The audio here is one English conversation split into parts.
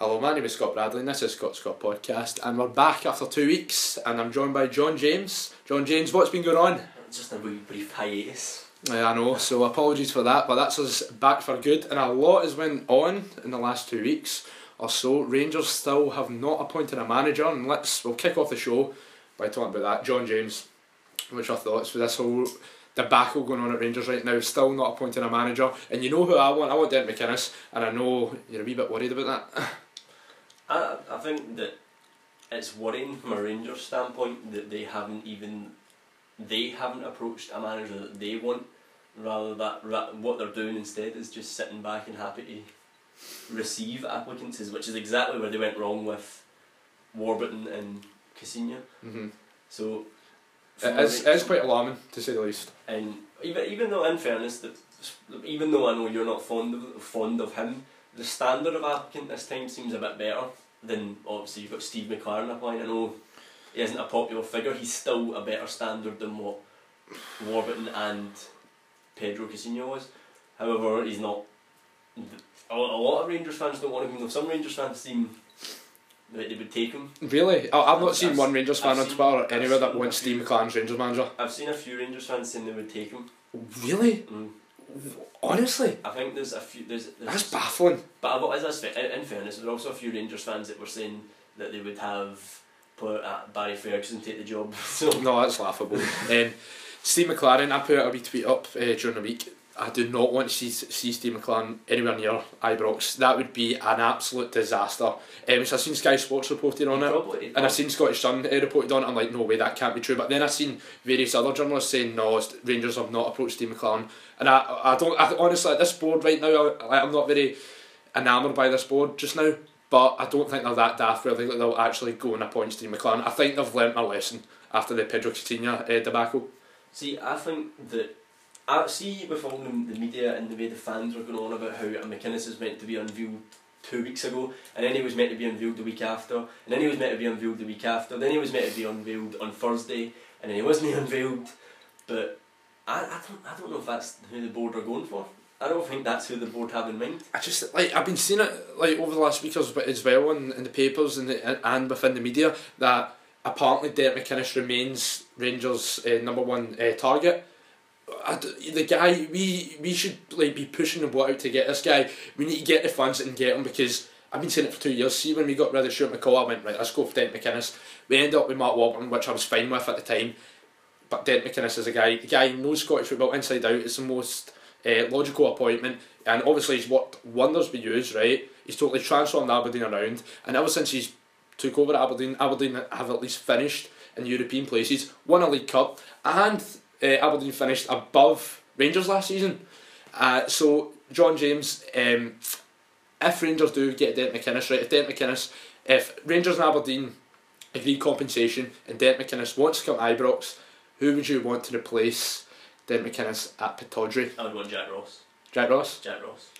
Hello, my name is Scott Bradley and this is Scott Scott Podcast and we're back after two weeks and I'm joined by John James. John James, what's been going on? Just a wee brief hiatus. Yeah, I know, so apologies for that, but that's us back for good and a lot has went on in the last two weeks or so. Rangers still have not appointed a manager and let's, we'll kick off the show by talking about that. John James, what's your thoughts for this whole debacle going on at Rangers right now, still not appointing a manager and you know who I want, I want Derek McInnes and I know you're a wee bit worried about that. I, I think that it's worrying from a Rangers standpoint that they haven't even they haven't approached a manager that they want rather that ra- what they're doing instead is just sitting back and happy to receive applicants which is exactly where they went wrong with Warburton and Caixinha mm-hmm. so It is, it is quite alarming to say the least. and even even though in fairness that even though I know you're not fond of fond of him the standard of applicant this time seems a bit better than obviously you've got Steve McClaren applying I know he isn't a popular figure he's still a better standard than what Warburton and Pedro Caixinha was however he's not a, lot of Rangers fans don't want him though some Rangers fans seem that they would take him Really? I- I've not I've- seen I've one Rangers I've fan on seen- Twitter or anywhere that wants. Steve McClaren's Rangers manager. I've seen a few Rangers fans saying they would take him Really? mm. Honestly? I think there's a few there's, there's That's baffling. But I've- as I in fairness, there were also a few Rangers fans that were saying that they would have put, uh, Barry Ferguson take the job. So No, that's laughable. um, Steve McClaren, I put a wee tweet up uh, during the week. I do not want to see, see Steve McClaren anywhere near Ibrox. That would be an absolute disaster. Um, so I've seen Sky Sports reporting on it. probably, And I've seen Scottish Sun uh, reported on it. I'm like, no way, that can't be true. But then I've seen various other journalists saying, no, Rangers have not approached Steve McClaren. And I, I don't, I, honestly, at this board right now, I, I'm not very enamoured by this board just now. But I don't think they're that daft where they, they'll actually go and appoint Steve McClaren. I think they've learnt a lesson after the Pedro Caixinha uh, debacle. see, I think that I see with all the, the media and the way the fans were going on about how McInnes is meant to be unveiled two weeks ago, and then he was meant to be unveiled the week after, and then he was meant to be unveiled the week after, then he was meant to be unveiled on Thursday, and then he wasn't unveiled. But I, I don't I don't know if that's who the board are going for. I don't think that's who the board have in mind. I just like I've been seeing it like over the last week as well in, in the papers and the, and within the media that apparently Derek McInnes remains Rangers' uh, number one uh, target. The guy we we should like be pushing the boat out to get this guy. We need to get the funds and get him because I've been saying it for two years. See when we got rid of Stuart McCall, I went right. Let's go for Derek McInnes. We ended up with Mark Warburton, which I was fine with at the time. But Derek McInnes is a guy. The guy knows Scottish football inside out. It's the most uh, logical appointment, and obviously he's worked wonders with Hughes, right? He's totally transformed Aberdeen around, and ever since he's took over Aberdeen, Aberdeen have at least finished in European places, won a League Cup, and uh, Aberdeen finished above Rangers last season. Uh, so John James, um, if Rangers do get Dent McInnes right, if Dent McInnes, if Rangers and Aberdeen agree compensation and Dent McInnes wants to come to Ibrox, who would you want to replace Dent McInnes at Pittodrie? I would want Jack Ross. Jack Ross? Jack Ross.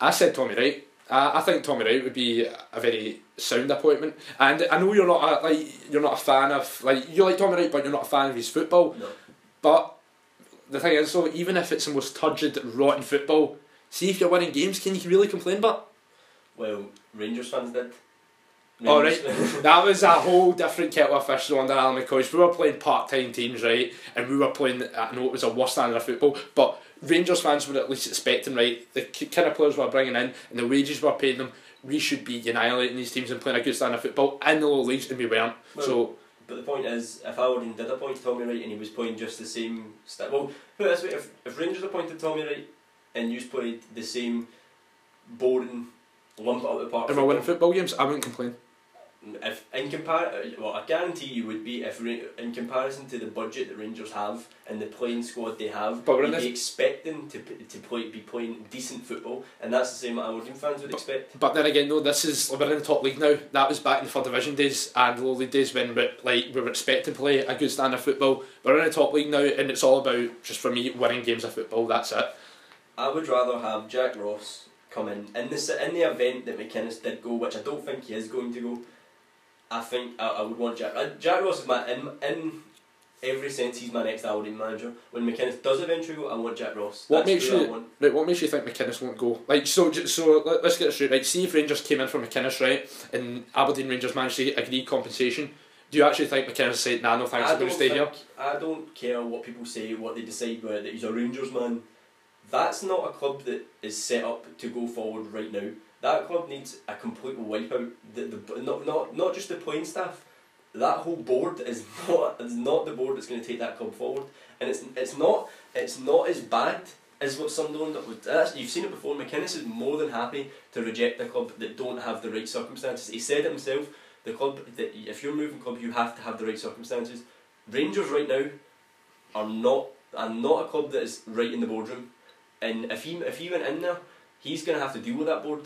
I said Tommy Wright. I, I think Tommy Wright would be a very sound appointment, and I know you're not a, like you're not a fan of like you like Tommy Wright, but you're not a fan of his football. No. But the thing is, though, even if it's the most turgid, rotten football, see if you're winning games, can you really complain? But Well, Rangers fans did. Oh, Rangers- that was a whole different kettle of fish though under Alan McCoist. We were playing part-time teams, right, and we were playing. I know it was a worse standard of football, but Rangers fans were at least expecting, right, the kind of players we were bringing in and the wages we were paying them. We should be annihilating these teams and playing a good standard of football in the low leagues, and we weren't. Well, so But the point is, if Aberdeen did appoint Tommy Wright and he was playing just the same style, well, put it this way: if, if Rangers appointed Tommy Wright and you played the same boring lump out of the park, if we're winning football games, I wouldn't complain. If in compar, uh, well, I guarantee you would be if in comparison to the budget the Rangers have and the playing squad they have, But we're you'd be expecting to p- to play be playing decent football, and that's the same what Aberdeen fans would expect. But then again, no, this is we're in the top league now. That was back in the third division days and low league days when we, like we were expecting to play a good standard of football. We're in the top league now, and it's all about just for me winning games of football. That's it. I would rather have Jack Ross come in in the in the event that McInnes did go, which I don't think he is going to go. I think I, I would want Jack. Uh, Jack Ross is my in in every sense he's my next Aberdeen manager. When McInnes does eventually go, I want Jack Ross. What That's makes you-. Right, what makes you think McInnes won't go? Like, so, so let, let's get straight. Right, see if Rangers came in for McInnes, right, and Aberdeen Rangers managed to agree compensation. Do you actually think McInnes said, "Nah, no thanks, I'm going to stay here"? I don't care what people say, what they decide whether that he's a Rangers man. That's not a club that is set up to go forward right now. That club needs a complete wipeout. The, the, not, not, not just the playing staff. That whole board is not is not the board that's going to take that club forward, and it's it's not it's not as bad as what Sunderland would. That's, you've seen it before. McInnes is more than happy to reject a club that don't have the right circumstances. He said it himself. The club that if you're moving club, you have to have the right circumstances. Rangers right now are not are not a club that is right in the boardroom, and if he if he went in there, he's going to have to deal with that board.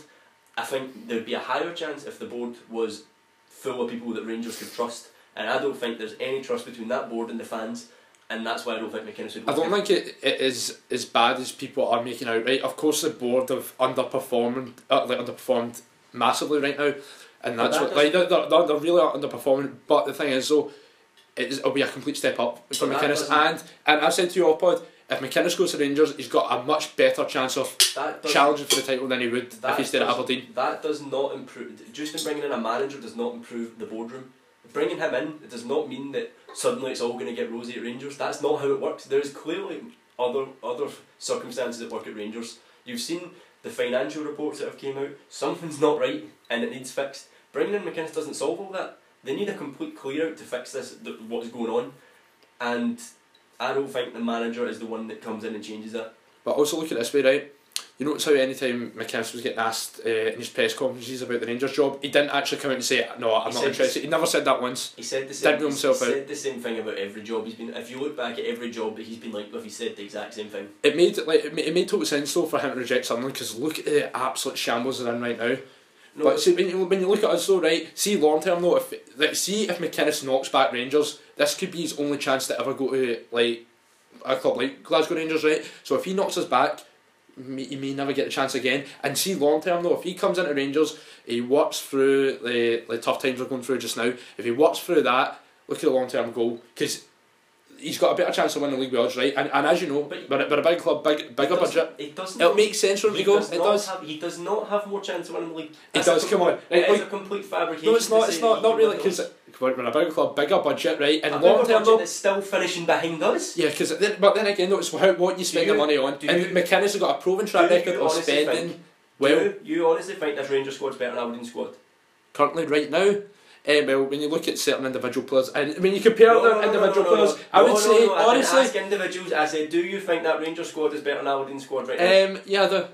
I think there'd be a higher chance if the board was full of people that Rangers could trust, and I don't think there's any trust between that board and the fans, and that's why I don't think McInnes would. I don't think it, it is as bad as people are making out. Right, of course the board have underperformed, uh, like underperformed massively right now, and that's that what like they're, they're, they're really underperforming. But the thing is though, it'll be a complete step up for McInnes. And and I said to you off pod, if McInnes goes to Rangers, he's got a much better chance of that challenging for the title than he would if he stayed at Aberdeen. That does not improve. Just in bringing in a manager does not improve the boardroom. Bringing him in it does not mean that suddenly it's all going to get rosy at Rangers. That's not how it works. There is clearly other other circumstances at work at Rangers. You've seen the financial reports that have came out. Something's not right and it needs fixed. Bringing in McInnes doesn't solve all that. They need a complete clear out to fix this. th- What's going on, and I don't think the manager is the one that comes in and changes that. But also look at it this way, right? You notice how anytime McInnes was getting asked uh, in his press conferences about the Rangers job, he didn't actually come out and say, "No, I'm He not interested." He never said that once. He said the same. Didn't rule he himself out. the same thing about every job he's been. If you look back at every job that he's been like, with, he said the exact same thing. It made like it made, it made total sense though for him to reject Sunderland because look at the absolute shambles they're in right now. No, but see, when you, when you look at us though, right? See long term though, if like see if McInnes knocks back Rangers, this could be his only chance to ever go to like a club like Glasgow Rangers, right? So if he knocks us back, he may never get a chance again. And see long term though, if he comes into Rangers, he works through the the tough times we're going through just now. If he works through that, look at the long term goal because. He's got a better chance of winning the league with odds, right? And, and as you know, But- but, a big club, big bigger budget, It doesn't. it makes sense for him to go. does It does. Have, he does not have more chance of winning the league. It does. Come on, Right, It is like- a complete fabrication. No, it's not. It's not. Not really. Because we're we're a bigger club, bigger budget, right? And long term though. that's still finishing behind us. Yeah, because but then again, though, it's how what you spend you- the money on. And you- McInnes has got a proven track record of spending think- well. you, you honestly think this Rangers squad's better than Aberdeen squad? Currently, right now, eh, well, when you look at certain individual players, and when you compare No, the no, no, individual players. I would say no, I honestly, ask individuals. I said, do you think that Rangers squad is better than Aberdeen squad right now? um, yeah, the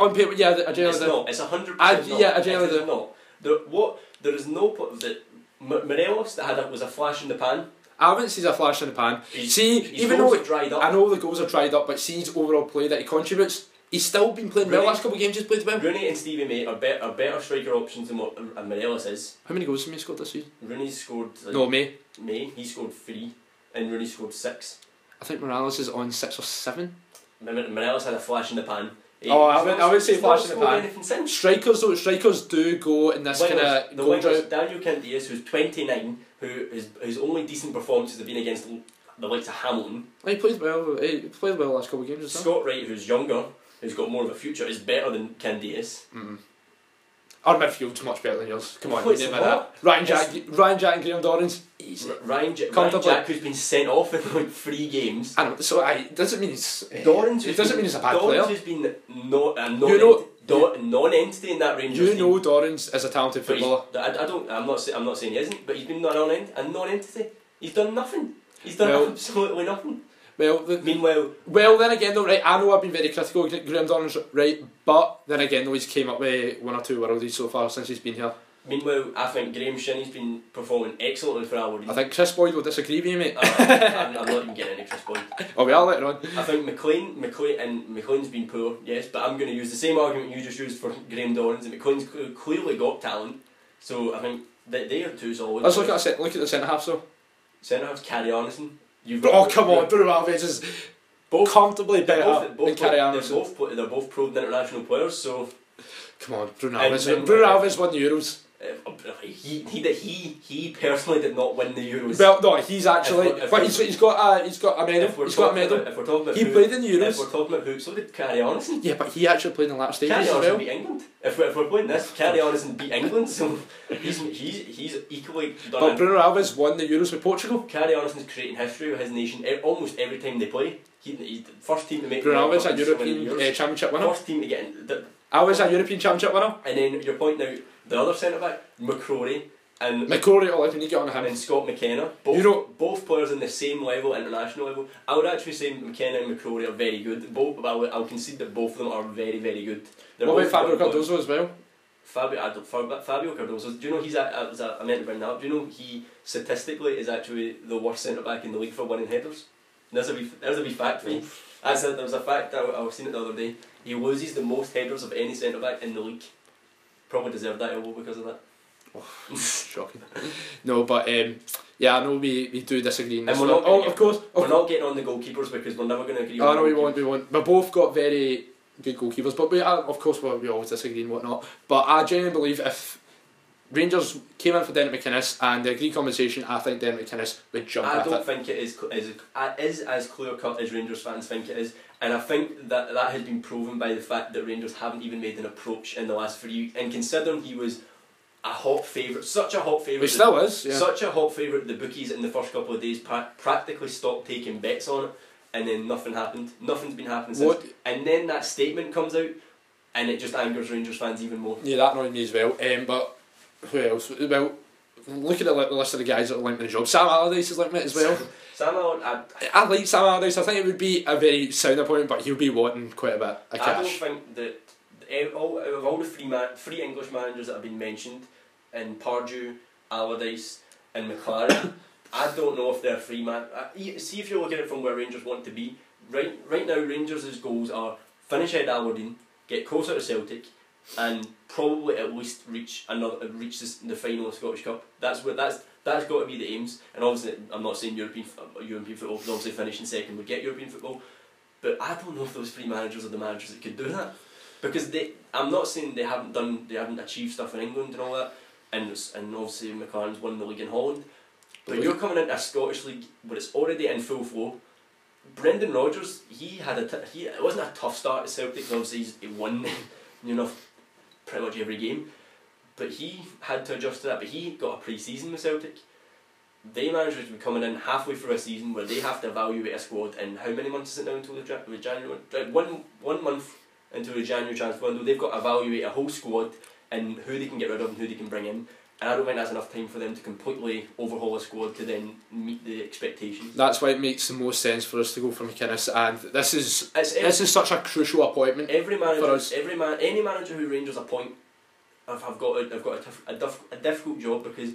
on paper, yeah, the, I It's generally do. not. It's a hundred percent yeah, I generally It do. not. There, what? There is no put that M- Morelos that had a, was a flash in the pan. I haven't seen a flash in the pan. He's- see, even though up. I know the goals are dried up, but see his overall play that he contributes. He's still been playing well. Last couple of games, he's played well. Rooney and Stevie May are, bet are better striker options than what uh, Morelos is. How many goals has he scored this season? Rooney's scored like, No, May. May. He scored three, and Rooney scored six. I think Morelos is on six or seven. Morelos had a flash in the pan. He- Oh, I would- I would say flash in the pan. Strikers though, strikers do go in this kind of the wingers. Daniel Candeias, who's 29, who his, his only decent performances have been against the likes of Hamilton. He played well. He played well the last couple of games. Scott Wright, who's younger, who's got more of a future, is better than Candeias. Mm. Our midfield's much better than yours. Come on, you admit that. Ryan Jack, Ryan Jack, and Graham Dorrans, easy. R- Ryan, J- Ryan. Jack, who's been sent off in like three games. I know. So I it doesn't mean he's. eh, Dorrans, It doesn't mean he's a bad Dorrans player. who's been not a non You know- do- non-entity in that Rangers You team. know Dorrans is a talented footballer. I, I don't. I'm not. I'm not saying he isn't, but he's been a non a non-entity. He's done nothing. He's done Well- absolutely nothing. Well, the, Meanwhile, well, then again, though, right? I know I've been very critical of Graham Dorrans, right? But then again, though, he's came up with one or two worldies so far since he's been here. meanwhile, I think Graeme Shinnie's been performing excellently for our. I think Kris Boyd will disagree with you, mate. Uh, I'm, I'm not even getting any Kris Boyd. Oh, we are later on. I think McLean, McLean, and McLean's been poor, yes, but I'm going to use the same argument you just used for Graham Dorrans. And McLean's clearly got talent, so I think that they are two solid. Let's look at a look at the centre half. So, centre halves. Kari Arnason. You've oh come on, Bruno Alves is Both comfortably better both, both, than they're both, they're both proved international players, so Come on, Bruno Alves. Bruno Alves won the Euros. Uh, he he did he he personally did not win the Euros. Well, no, he's actually, If if but he's, he's got a he's got a medal. if He's got a medal. about, if we're talking about He who, played in the if Euros. we're talking about who, so did Kari Arnason. Yeah, but he actually played in the last stage. Kari Arnason well. beat England. If we're, if we're playing this, Kari Arnason beat England, so he's he's he's equally done. But. Bruno Alves won the Euros with Portugal. Kari Arnason's creating history with his nation almost every time they play. He, he's the first team to make Bruno Alves, a in so many European uh, Championship winner. First team to get in. The, Alves, a European Championship winner. and then you're pointing out the other centre back, McCrorie, and McCrorie, oh, I can you get on him? And Scott McKenna. Both, You know- both players in the same level, international level. I would actually say McKenna and McCrorie are very good. Both, I will, I'll concede that both of them are very, very good. They're What about Fabio players. Cardoso as well? Fabio, I don't- Fabio Cardoso. Do you know he's? a- I was a- I meant to bring that up. Do you know he statistically is actually the worst centre back in the league for winning headers? There's a wee, there's a wee fact for you. That's a, there was a fact I, I was seeing it the other day. He loses the most headers of any centre back in the league. Probably deserved that elbow because of that. Shocking. No, but um, yeah, I know we, we do disagree in this And we're one. not Oh, gonna of course. We're Of not getting on the goalkeepers because we're never going to agree. Oh on no, we won't. We won't. We both got very good goalkeepers, but we uh, of course we, we always disagree and whatnot. But I genuinely believe if Rangers came in for Dennis McInnes and they agreed compensation, I think Dennis McInnes would jump I don't it. think it is, is is as clear cut as Rangers fans think it is, and I think that that has been proven by the fact that Rangers haven't even made an approach in the last three. And considering he was a hot favourite, such a hot favourite, Which still is. Yeah. such a hot favourite, the bookies in the first couple of days pra- practically stopped taking bets on it, and then nothing happened. Nothing's been happening since. What? And then that statement comes out, and it just angers Rangers fans even more. Yeah, that annoyed me as well. Um, but who else? Well, looking at like, the list of the guys that are linked in the job, Sam Allardyce is linked in it as well. Sam Allen, I, I like Sam Allardyce. I think it would be a very sound appointment, but he'll be wanting quite a bit of I don't think that all, of all the three man, three English managers that have been mentioned, in Pardew, Allardyce, and McClaren, I don't know if they're free man. I, see if you're looking at it from where Rangers want to be. Right, right now, Rangers' goals are finish at Aberdeen, get closer to Celtic, and probably at least reach another reach this, the final of Scottish Cup. That's what that's that's got to be the aims. And obviously, I'm not saying European f- European football because obviously finishing second would get European football. But I don't know if those three managers are the managers that could do that. Because they, I'm not saying they haven't done, they haven't achieved stuff in England and all that, and and obviously McClaren's won the league in Holland. But you're coming into a Scottish league where it's already in full flow. Brendan Rodgers, he had a t- he it wasn't a tough start at Celtic. Obviously, he's, he won, you know, pretty much every game. But he had to adjust to that. But he got a pre-season with Celtic. They managed to be coming in halfway through a season where they have to evaluate a squad. And how many months is it now until the the January? One one month into the January transfer window, they've got to evaluate a whole squad and who they can get rid of and who they can bring in. And I don't think that's enough time for them to completely overhaul a squad to then meet the expectations. That's why it makes the most sense for us to go for McInnes, and this is It's this is such a crucial appointment. every for manager, us. every man, any manager who Rangers appoint, have, have got a, have got a, tough, a, diff, a difficult job because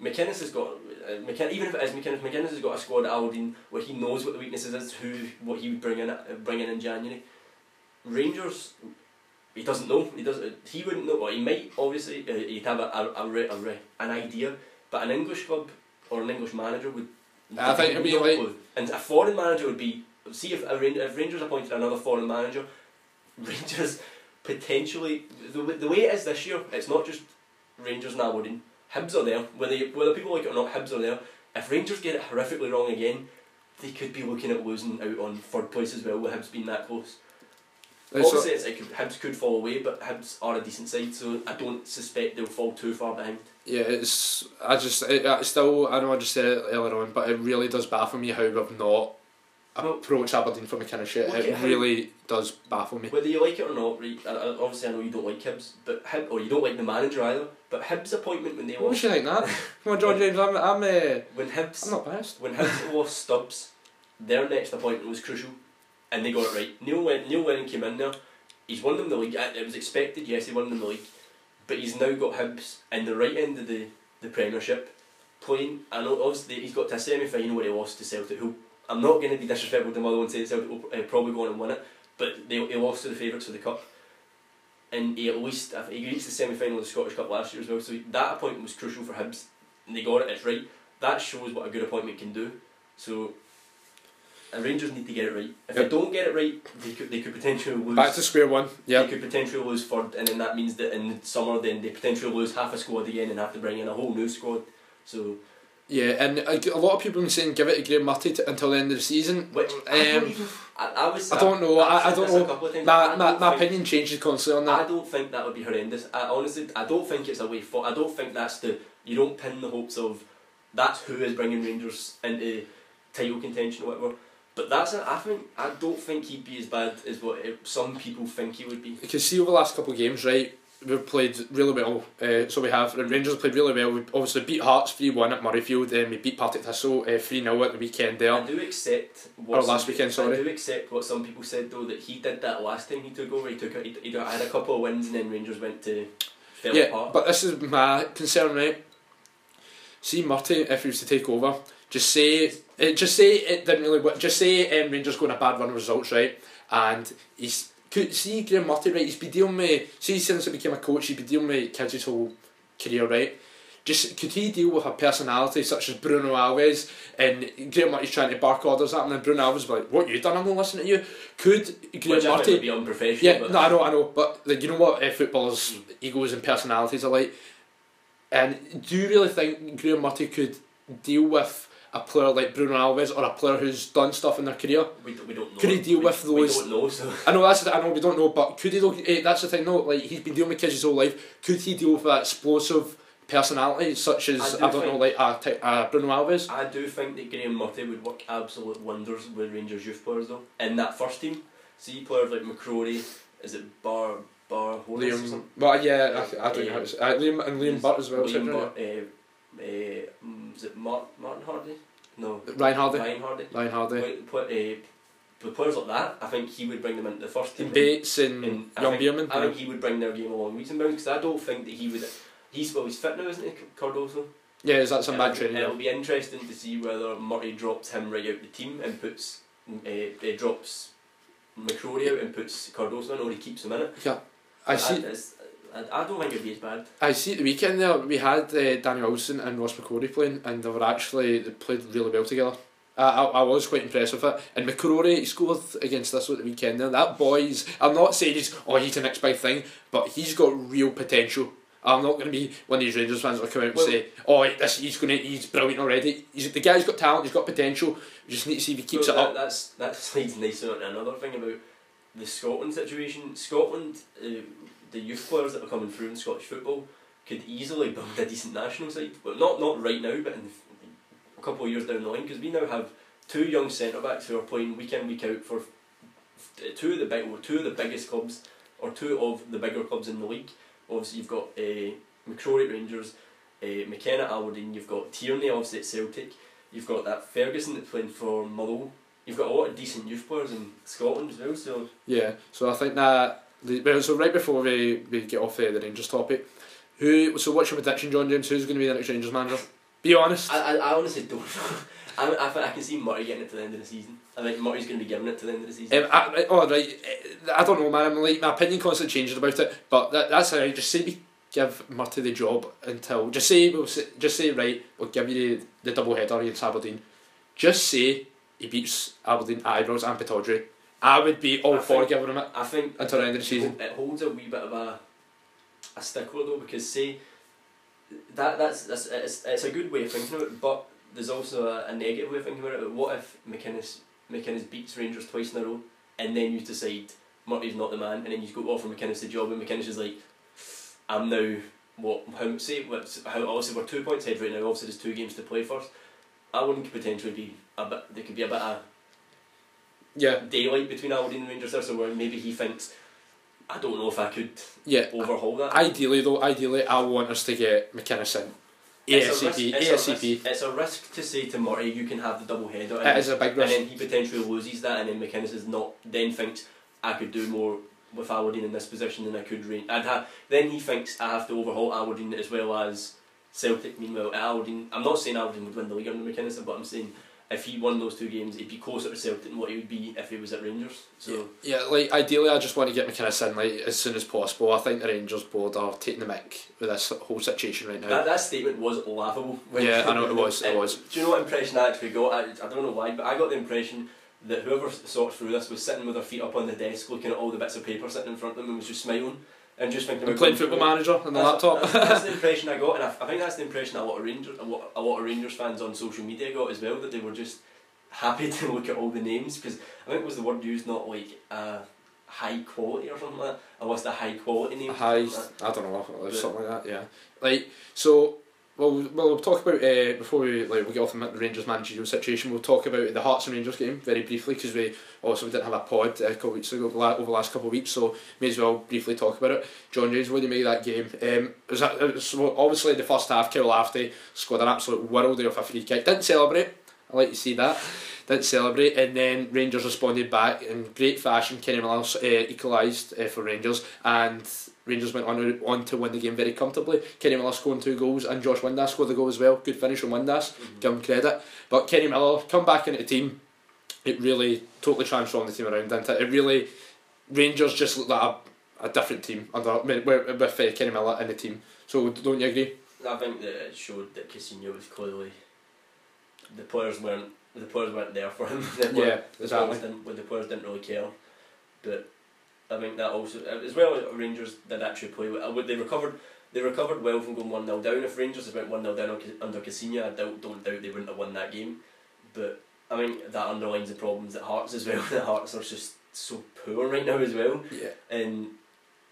McInnes has got uh, McKin- even if it is McInnes, McInnes has got a squad at Aberdeen where he knows what the weaknesses is, who what he would bring in uh, bring in in January. Rangers, he doesn't know. He doesn't. He wouldn't know. Well, he might obviously. Uh, he'd have a, a, a, re, a re, an idea, but an English club or an English manager would. I think it'd be like- and a foreign manager would be. See if a, if Rangers appointed another foreign manager, Rangers potentially the, way- the way it is this year, it's not just Rangers and Aberdeen. Hibs are there. Whether whether people like it or not, Hibs are there. If Rangers get it horrifically wrong again, they could be looking at losing out on third place as well. With Hibs being that close. Obviously, it's, it could, Hibs could fall away, but Hibs are a decent side, so I don't suspect they'll fall too far behind. Yeah, it's. I just. It, I still. I know I just said it earlier on, but it really does baffle me how we've not Well- approached Aberdeen for McKinnon shit. Look at It how- really does baffle me. Whether you like it or not, right, I, I, obviously I know you don't like Hibs, but Hib, or you don't like the manager either. But Hibs' appointment when they What lost, was you think that? Come on, John James. I'm. I'm. Uh, when Hibs, I'm not biased. when Hibs lost Stubbs, their next appointment was crucial, and they got it right. Neil Wen- Neil Lennon came in there. He's won them the league. It was expected, yes, he won them the league, but he's now got Hibs in the right end of the, the Premiership, playing. I know obviously he's got to a semi final where he lost to Celtic. Who I'm not going to be disrespectful to Motherwell and say Celtic will uh, probably go on and win it, but they he lost to the favourites of the cup. And he at least he reached the semi final of the Scottish Cup last year as well. So that appointment was crucial for Hibs, and they got it. It's right. That shows what a good appointment can do. So And Rangers need to get it right. If Yep. they don't get it right, they could they could potentially lose. Back to square one. Yeah. They could potentially lose third, and then that means that in the summer, then they potentially lose half a squad again and have to bring in a whole new squad. So, Yeah, and a, a lot of people have been saying give it to Graeme Murty t- until the end of the season. which I don't Um, even. I, I was. I don't know, I- I don't know. A couple of times. My, I my, my think- opinion changes constantly on that. I don't think that would be horrendous. I honestly, I don't think it's a way for. I don't think that's the. You don't pin the hopes of. That's who is bringing Rangers into title contention or whatever. But that's it. I think I don't think he'd be as bad as what it, some people think he would be. You can see over the last couple of games, right? We've played really well. Uh, so we have. The Rangers have played really well. We obviously beat Hearts 3 1 at Murrayfield. Then we beat Partick Thistle 3 0 at the weekend there. I do accept. What Or last some- weekend, sorry. I do accept what some people said though that he did that last time he took over. He took a, he, he had a couple of wins and then Rangers went to fell Yeah, apart. but this is my concern, right? See Murty, if he was to take over, just say, eh, just say it didn't really. wo- Just say um, Rangers going a bad run of results, right? And he's could see Graeme Murty, right? He's been dealing with. See, since he became a coach, he's been dealing with kids his whole career, right? Just could he deal with a personality such as Bruno Alves and Graeme Murty's trying to bark orders at him, and Bruno Alves be like, "What you done? I'm not listening to you." Could Graham which Murty? would be unprofessional. Yeah, but no, I know, I know, but like, you know what uh, footballers' egos and personalities are like. And do you really think Graeme Murty could deal with a player like Bruno Alves or a player who's done stuff in their career? we, don't- we don't know. Could he deal we, with We those- don't know. So I know that's the, I know we don't know, but could he? Eh, that's the thing. No, like he's been dealing with kids his whole life. Could he deal with that explosive personality such as I do don't think- know, like a, ty- a Bruno Alves? I do think that Graeme Murty would work absolute wonders with Rangers youth players though. In that first team, see players like McCrorie, is it Bar Bar Horace Liam, well, yeah, I, I don't know how it's uh, Liam and Liam Burt as well. Liam uh, uh, is it Martin, Martin Hardy? No, Ryan Hardie, Ryan Hardie. Ryan Hardie, Put, put, uh, with players like that, I think he would bring them into the first team. Bates and, And I Young think, Beerman. I think he would bring their game along leaps and bounds because I don't think that he would. He's well, he's fit now, isn't he, Cardoso? Yeah, is that some It'll bad be- training? It'll be interesting to see whether Murty drops him right out the team and puts uh, uh, drops McCrorie out and puts Cardoso in, or he keeps him in it. Yeah, I see. it's- I, I don't think it'd be as bad. I see the weekend there we had uh, Danny Wilson and Ross McCrorie playing, and they were actually they played really well together. I, I, I was quite impressed with it. And McCrorie he scored against us at the weekend there. That boy's I'm not saying he's oh he's the next big thing, but he's got real potential. I'm not going to be one of these Rangers fans that come out and Well- say, "Oh, this he's going to he's brilliant already." He's the guy's got talent, he's got potential. We just need to see if he keeps So it that, up. That's that leads nicely on another thing about the Scotland situation. Scotland, uh, the youth players that are coming through in Scottish football could easily build a decent national side. But not not right now, but in a couple of years down the line, because we now have two young centre backs who are playing week in week out for two of the big, two of the biggest clubs or two of the bigger clubs in the league. Obviously, you've got uh, McCrorie Rangers, uh, McKenna Aberdeen. You've got Tierney obviously at Celtic. You've got that Ferguson that's playing for Motherwell. You've got a lot of decent youth players in Scotland as well. So Yeah, so I think that the, so right before we, we get off the, the Rangers topic, who so what's your prediction, John James? Who's going to be the next Rangers manager? Be honest. I, I, I honestly don't know. I, I, think I can see Murty getting it to the end of the season. I think Murty's going to be giving it to the end of the season. Um, I, right, oh, right. I don't know, man. I'm like my opinion constantly changes about it, but that, that's alright. Just say we give Murty the job until just say we'll just say right. We'll give you the, the double header against Aberdeen. Just say he beats Aberdeen at Ibrox and Pittodrie. I would be all I for think- giving him it I think until the end of the season. It holds a wee bit of a a stickler though because see that that's, that's it's, it's a good way of thinking of it, but there's also a, a negative way of thinking about it. What if McInnes McInnes beats Rangers twice in a row, and then you decide Murty's not the man, and then you go offer McInnes the job, and McInnes is like, I'm now what how say what's how obviously we're two points ahead right now. Obviously, there's two games to play first. I wouldn't potentially be a bit. There could be a bit of Yeah, daylight between Aberdeen and Rangers there, so where maybe he thinks, I don't know if I could yeah. overhaul that. Ideally, though, ideally, I want us to get McInnes in It's a ASAP. risk- it's a risk- It's a risk to say to Murty, you can have the double header, It and, is a big risk. and then he potentially loses that, and then McInnes is not. Then thinks I could do more with Aberdeen in this position than I could. Rain. I'd have. Then he thinks I have to overhaul Aberdeen as well as Celtic. Meanwhile, Aberdeen, I'm not saying Aberdeen would win the league under McInnes, but I'm saying if he won those two games, he'd be closer to Celtic than what he would be if he was at Rangers. So. Yeah, like ideally, I just want to get McInnes in like as soon as possible. I think the Rangers board are taking the mick with this whole situation right now. That, that statement was laughable. Yeah, I know it was, it was. Do you know what impression I actually got? I, I don't know why, but I got the impression that whoever sorts through this was sitting with their feet up on the desk, looking at all the bits of paper sitting in front of them, and was just smiling and just thinking about playing Football. Manager on the That's- laptop. That's, that's the impression I got, and I, I think that's the impression a lot of Rangers, a lot, a lot of Rangers fans on social media got as well. That they were just happy to look at all the names because I think it was the word used, not like uh, high quality or something like that. I was the high quality name. High, I don't know, or something like that. Yeah, like so. Well, well, we'll talk about uh, before we like we get off the Rangers managerial situation. We'll talk about the Hearts and Rangers game very briefly because we also we didn't have a pod a couple weeks ago over the last couple of weeks, so may as well briefly talk about it. John James, what do you make of that game? Um, was, was obviously the first half. Kyle Lafferty scored an absolute world off a free kick. Didn't celebrate. I like to see that. Didn't celebrate, and then Rangers responded back in great fashion. Kenny Miller uh, equalised uh, for Rangers, and Rangers went on, on to win the game very comfortably. Kenny Miller scoring two goals, and Josh Windass scored the goal as well. Good finish from Windass, give him credit. But Kenny Miller come back into the team. It really totally transformed the team around, didn't it? It really Rangers just looked like a, a different team under with, with uh, Kenny Miller in the team. So don't you agree? I think that it showed that Caixinha was clearly the players weren't the players weren't there for him. The Yeah, the exactly. players didn't, the players didn't really care, but I think that also uh, as well. Uh, Rangers did actually play. well. Uh, would they recovered? They recovered well from going one 0 down. If Rangers had went one 0 down under Caixinha, I doubt, don't doubt they wouldn't have won that game. But I mean that underlines the problems at Hearts as well. the Hearts are just so poor right now as well Yeah. and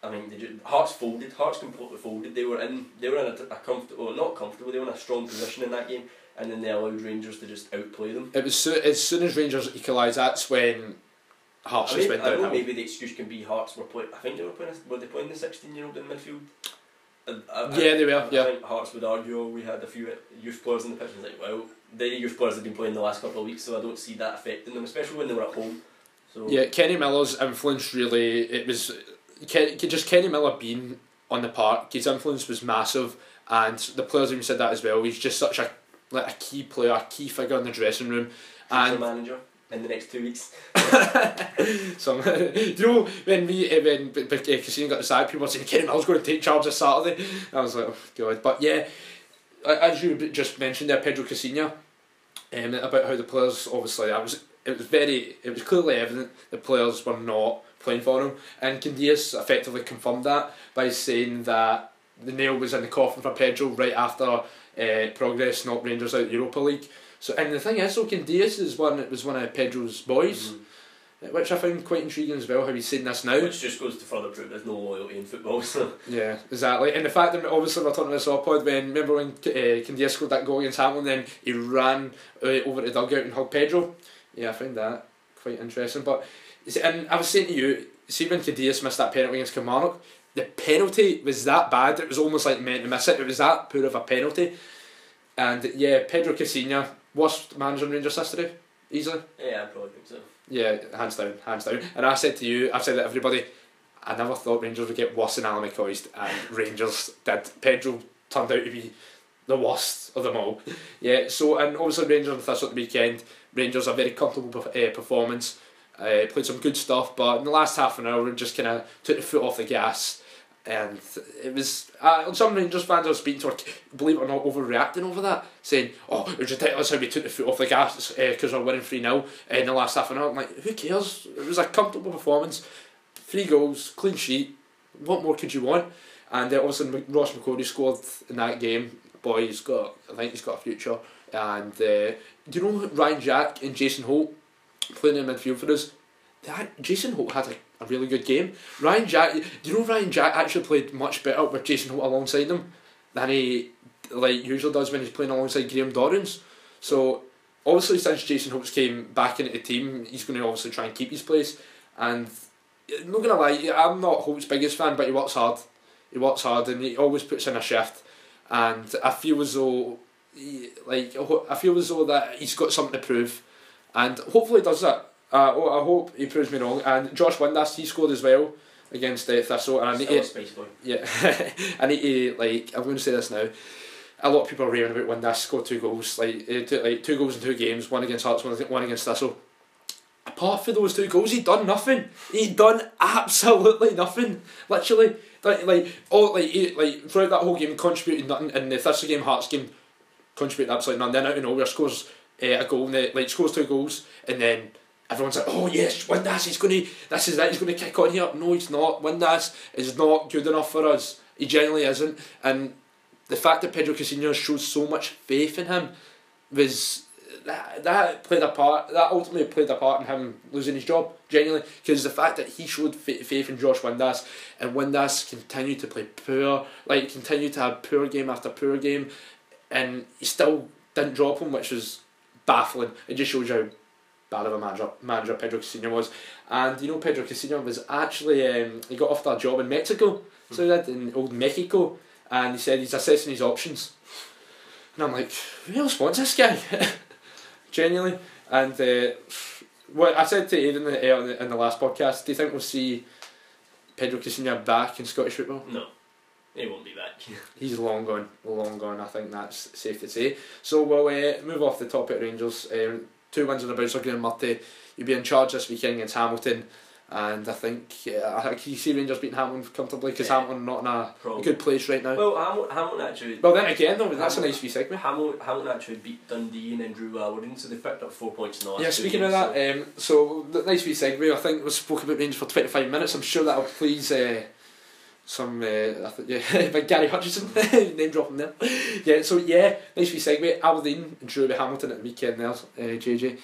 I mean, they just, Hearts folded. Hearts completely folded. They were in. They were in a, a comfortable, well, not comfortable. They were in a strong position in that game, and then they allowed Rangers to just outplay them. It was so, as soon as Rangers equalised, that's when Hearts I, just mean, went I know maybe the excuse can be Hearts were playing. I think they were playing. Were they playing the sixteen-year-old in midfield? I, I, Yeah, they were, I, yeah. I think Hearts would argue oh, we had a few youth players in the pitch. and It's like, well, the youth players have been playing the last couple of weeks, so I don't see that affecting them, especially when they were at home. So Yeah, Kenny Miller's influence really it was Ken, just Kenny Miller being on the park. His influence was massive, and the players even said that as well. He's just such a like a key player, a key figure in the dressing room, future and manager in the next two weeks. so, you know when we uh, when B- got the sack, people were saying Kenny Miller's going to take charge this Saturday. I was like, oh god, but yeah, as you just mentioned there, Pedro Caixinha, um, about how the players obviously that was it was very it was clearly evident the players were not playing for him, and Candeias effectively confirmed that by saying that the nail was in the coffin for Pedro right after uh, Progrès knocked Rangers out Europa League. So and the thing is, so Candeias is one it was one of Pedro's boys Mhm. which I found quite intriguing as well. How he's saying this now. Which just goes to further prove there's no loyalty in football. So. Yeah, exactly. And the fact that obviously we're talking about this pod when remember when uh, Candia scored that goal against Hamilton, then he ran uh, over to the dugout and hugged Pedro. Yeah, I found that quite interesting. But and I was saying to you, see when Candeias missed that penalty against Kilmarnock, the penalty was that bad. It was almost like meant to miss it. It was that poor of a penalty. And yeah, Pedro Caixinha, worst manager in Rangers history, easily. Yeah, I probably think so. Yeah, hands down, hands down. And I said to you, I've said to everybody, I never thought Rangers would get worse than Alan McCoist, and Rangers did. Pedro turned out to be the worst of them all. Yeah, so, and obviously Rangers and Thistle at the weekend, Rangers a very comfortable uh, performance, uh, played some good stuff, but in the last half an hour, just kind of took the foot off the gas. And it was uh, some Rangers fans I was speaking to were, believe it or not, overreacting over that, saying, "Oh, it was ridiculous how we took the foot off the gas because we're winning three 0 in the last half an hour." I'm like, who cares? It was a comfortable performance, three goals, clean sheet. What more could you want? And uh, obviously Ross McCrorie scored in that game. Boy, he's got, I think he's got a future. And uh, do you know Ryan Jack and Jason Holt playing in midfield for us? That Jason Holt had a, a really good game. Ryan Jack, do you know Ryan Jack actually played much better with Jason Holt alongside him than he like usually does when he's playing alongside Graham Dorrans. So obviously since Jason Holt's came back into the team, he's going to obviously try and keep his place. And I'm not gonna lie, I'm not Holt's biggest fan, but he works hard. He works hard and he always puts in a shift. And I feel as though, he, like, I feel as though that he's got something to prove, and hopefully does that. Uh, oh, I hope he proves me wrong. And Josh Windass, he scored as well against uh, Thistle, and I need Still to, yeah, I need to like. I'm going to say this now. A lot of people are raving about Windass scored two goals, like uh, two, like two goals in two games, one against Hearts, one, one against Thistle. Apart from those two goals, he'd done nothing. He'd done absolutely nothing. Literally, like all like he, like throughout that whole game, contributed nothing. In the Thistle game, Hearts game, contributed absolutely nothing. Then out of nowhere scores uh, a goal, and the, like scores two goals, and then everyone's like, oh yes, Windass, he's going to, this is it, he's going to kick on here. No, he's not. Windass is not good enough for us. He genuinely isn't. And the fact that Pedro Caixinha showed so much faith in him was that that played a part. That ultimately played a part in him losing his job. Genuinely, because the fact that he showed fa- faith in Josh Windass and Windass continued to play poor, like continued to have poor game after poor game, and he still didn't drop him, which was baffling. It just shows you how bad of a manager manager Pedro Caixinha was. And you know Pedro Caixinha was actually um, he got offered a job in Mexico, so he did in old Mexico, and he said he's assessing his options. And I'm like, who else wants this guy? Genuinely. And uh, what I said to Aidan in the, in the last podcast, do you think we'll see Pedro Caixinha back in Scottish football? No, he won't be back. He's long gone, long gone. I think that's safe to say. So we'll uh, move off the topic Rangers. Um, two wins on the bounce Graeme Murty. You'll be in charge this weekend against Hamilton. And I think uh, I think you see Rangers beating Hamilton comfortably because Yeah. Hamilton not in a, good place right now. Well, Hamilton, Hamilton actually. Well, then again, though, that's a nice wee segment. Hamilton, Hamilton actually beat Dundee and then drew Aberdeen, so they picked up four points in the last Yeah, speaking of games, that, um, so the nice wee segue. I think we spoke about Rangers for twenty five minutes. I'm sure that'll please uh, some. Uh, I think yeah, by Gary Hutchison name dropping there. Yeah, so yeah, nice wee segue. Aberdeen drew with Hamilton at the weekend there. Uh, JJ,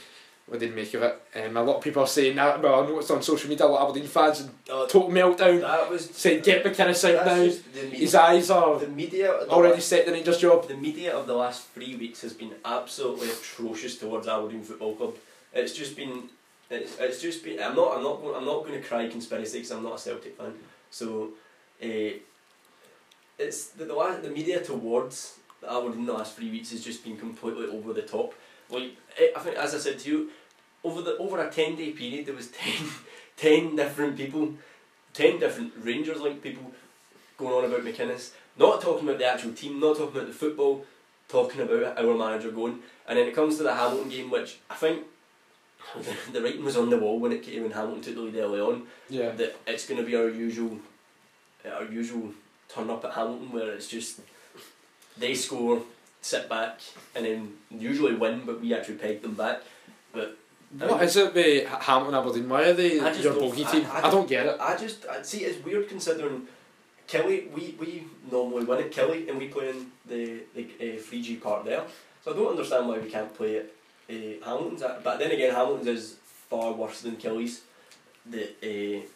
what did you make of it? Um, a lot of people are saying that. Well, I noticed on social media a lot of Aberdeen fans and Uh, total meltdown. that was Saying get McInnes out now. the, His media, eyes are the media. already set the Rangers job. The media of the last three weeks has been absolutely atrocious towards Aberdeen Football Club. It's just been, it's, it's just been. I'm not, I'm not, I'm not going to cry conspiracy because I'm not a Celtic fan. So, uh, it's the the, la- the media towards Aberdeen the last three weeks has just been completely over the top. Like eh, I think, as I said to you, over the over a ten day period, there was 10, 10 different people, ten different Rangers like people going on about McInnes. Not talking about the actual team, not talking about the football, talking about our manager going. And then it comes to the Hamilton game, which I think the writing was on the wall when it came when Hamilton took the lead early on. Yeah. That it's going to be our usual, our usual turn up at Hamilton where it's just they score, sit back, and then usually win, but we actually peg them back. But What is it with Hamilton Aberdeen? Why are they I your bogey team? I I, don't get it. I just I see it's weird considering Killie we, we normally win at Killie and we play in the the uh, 3G part there. So I don't understand why we can't play at uh, Hamilton's. But then again, Hamilton's is far worse than Killie's. The uh,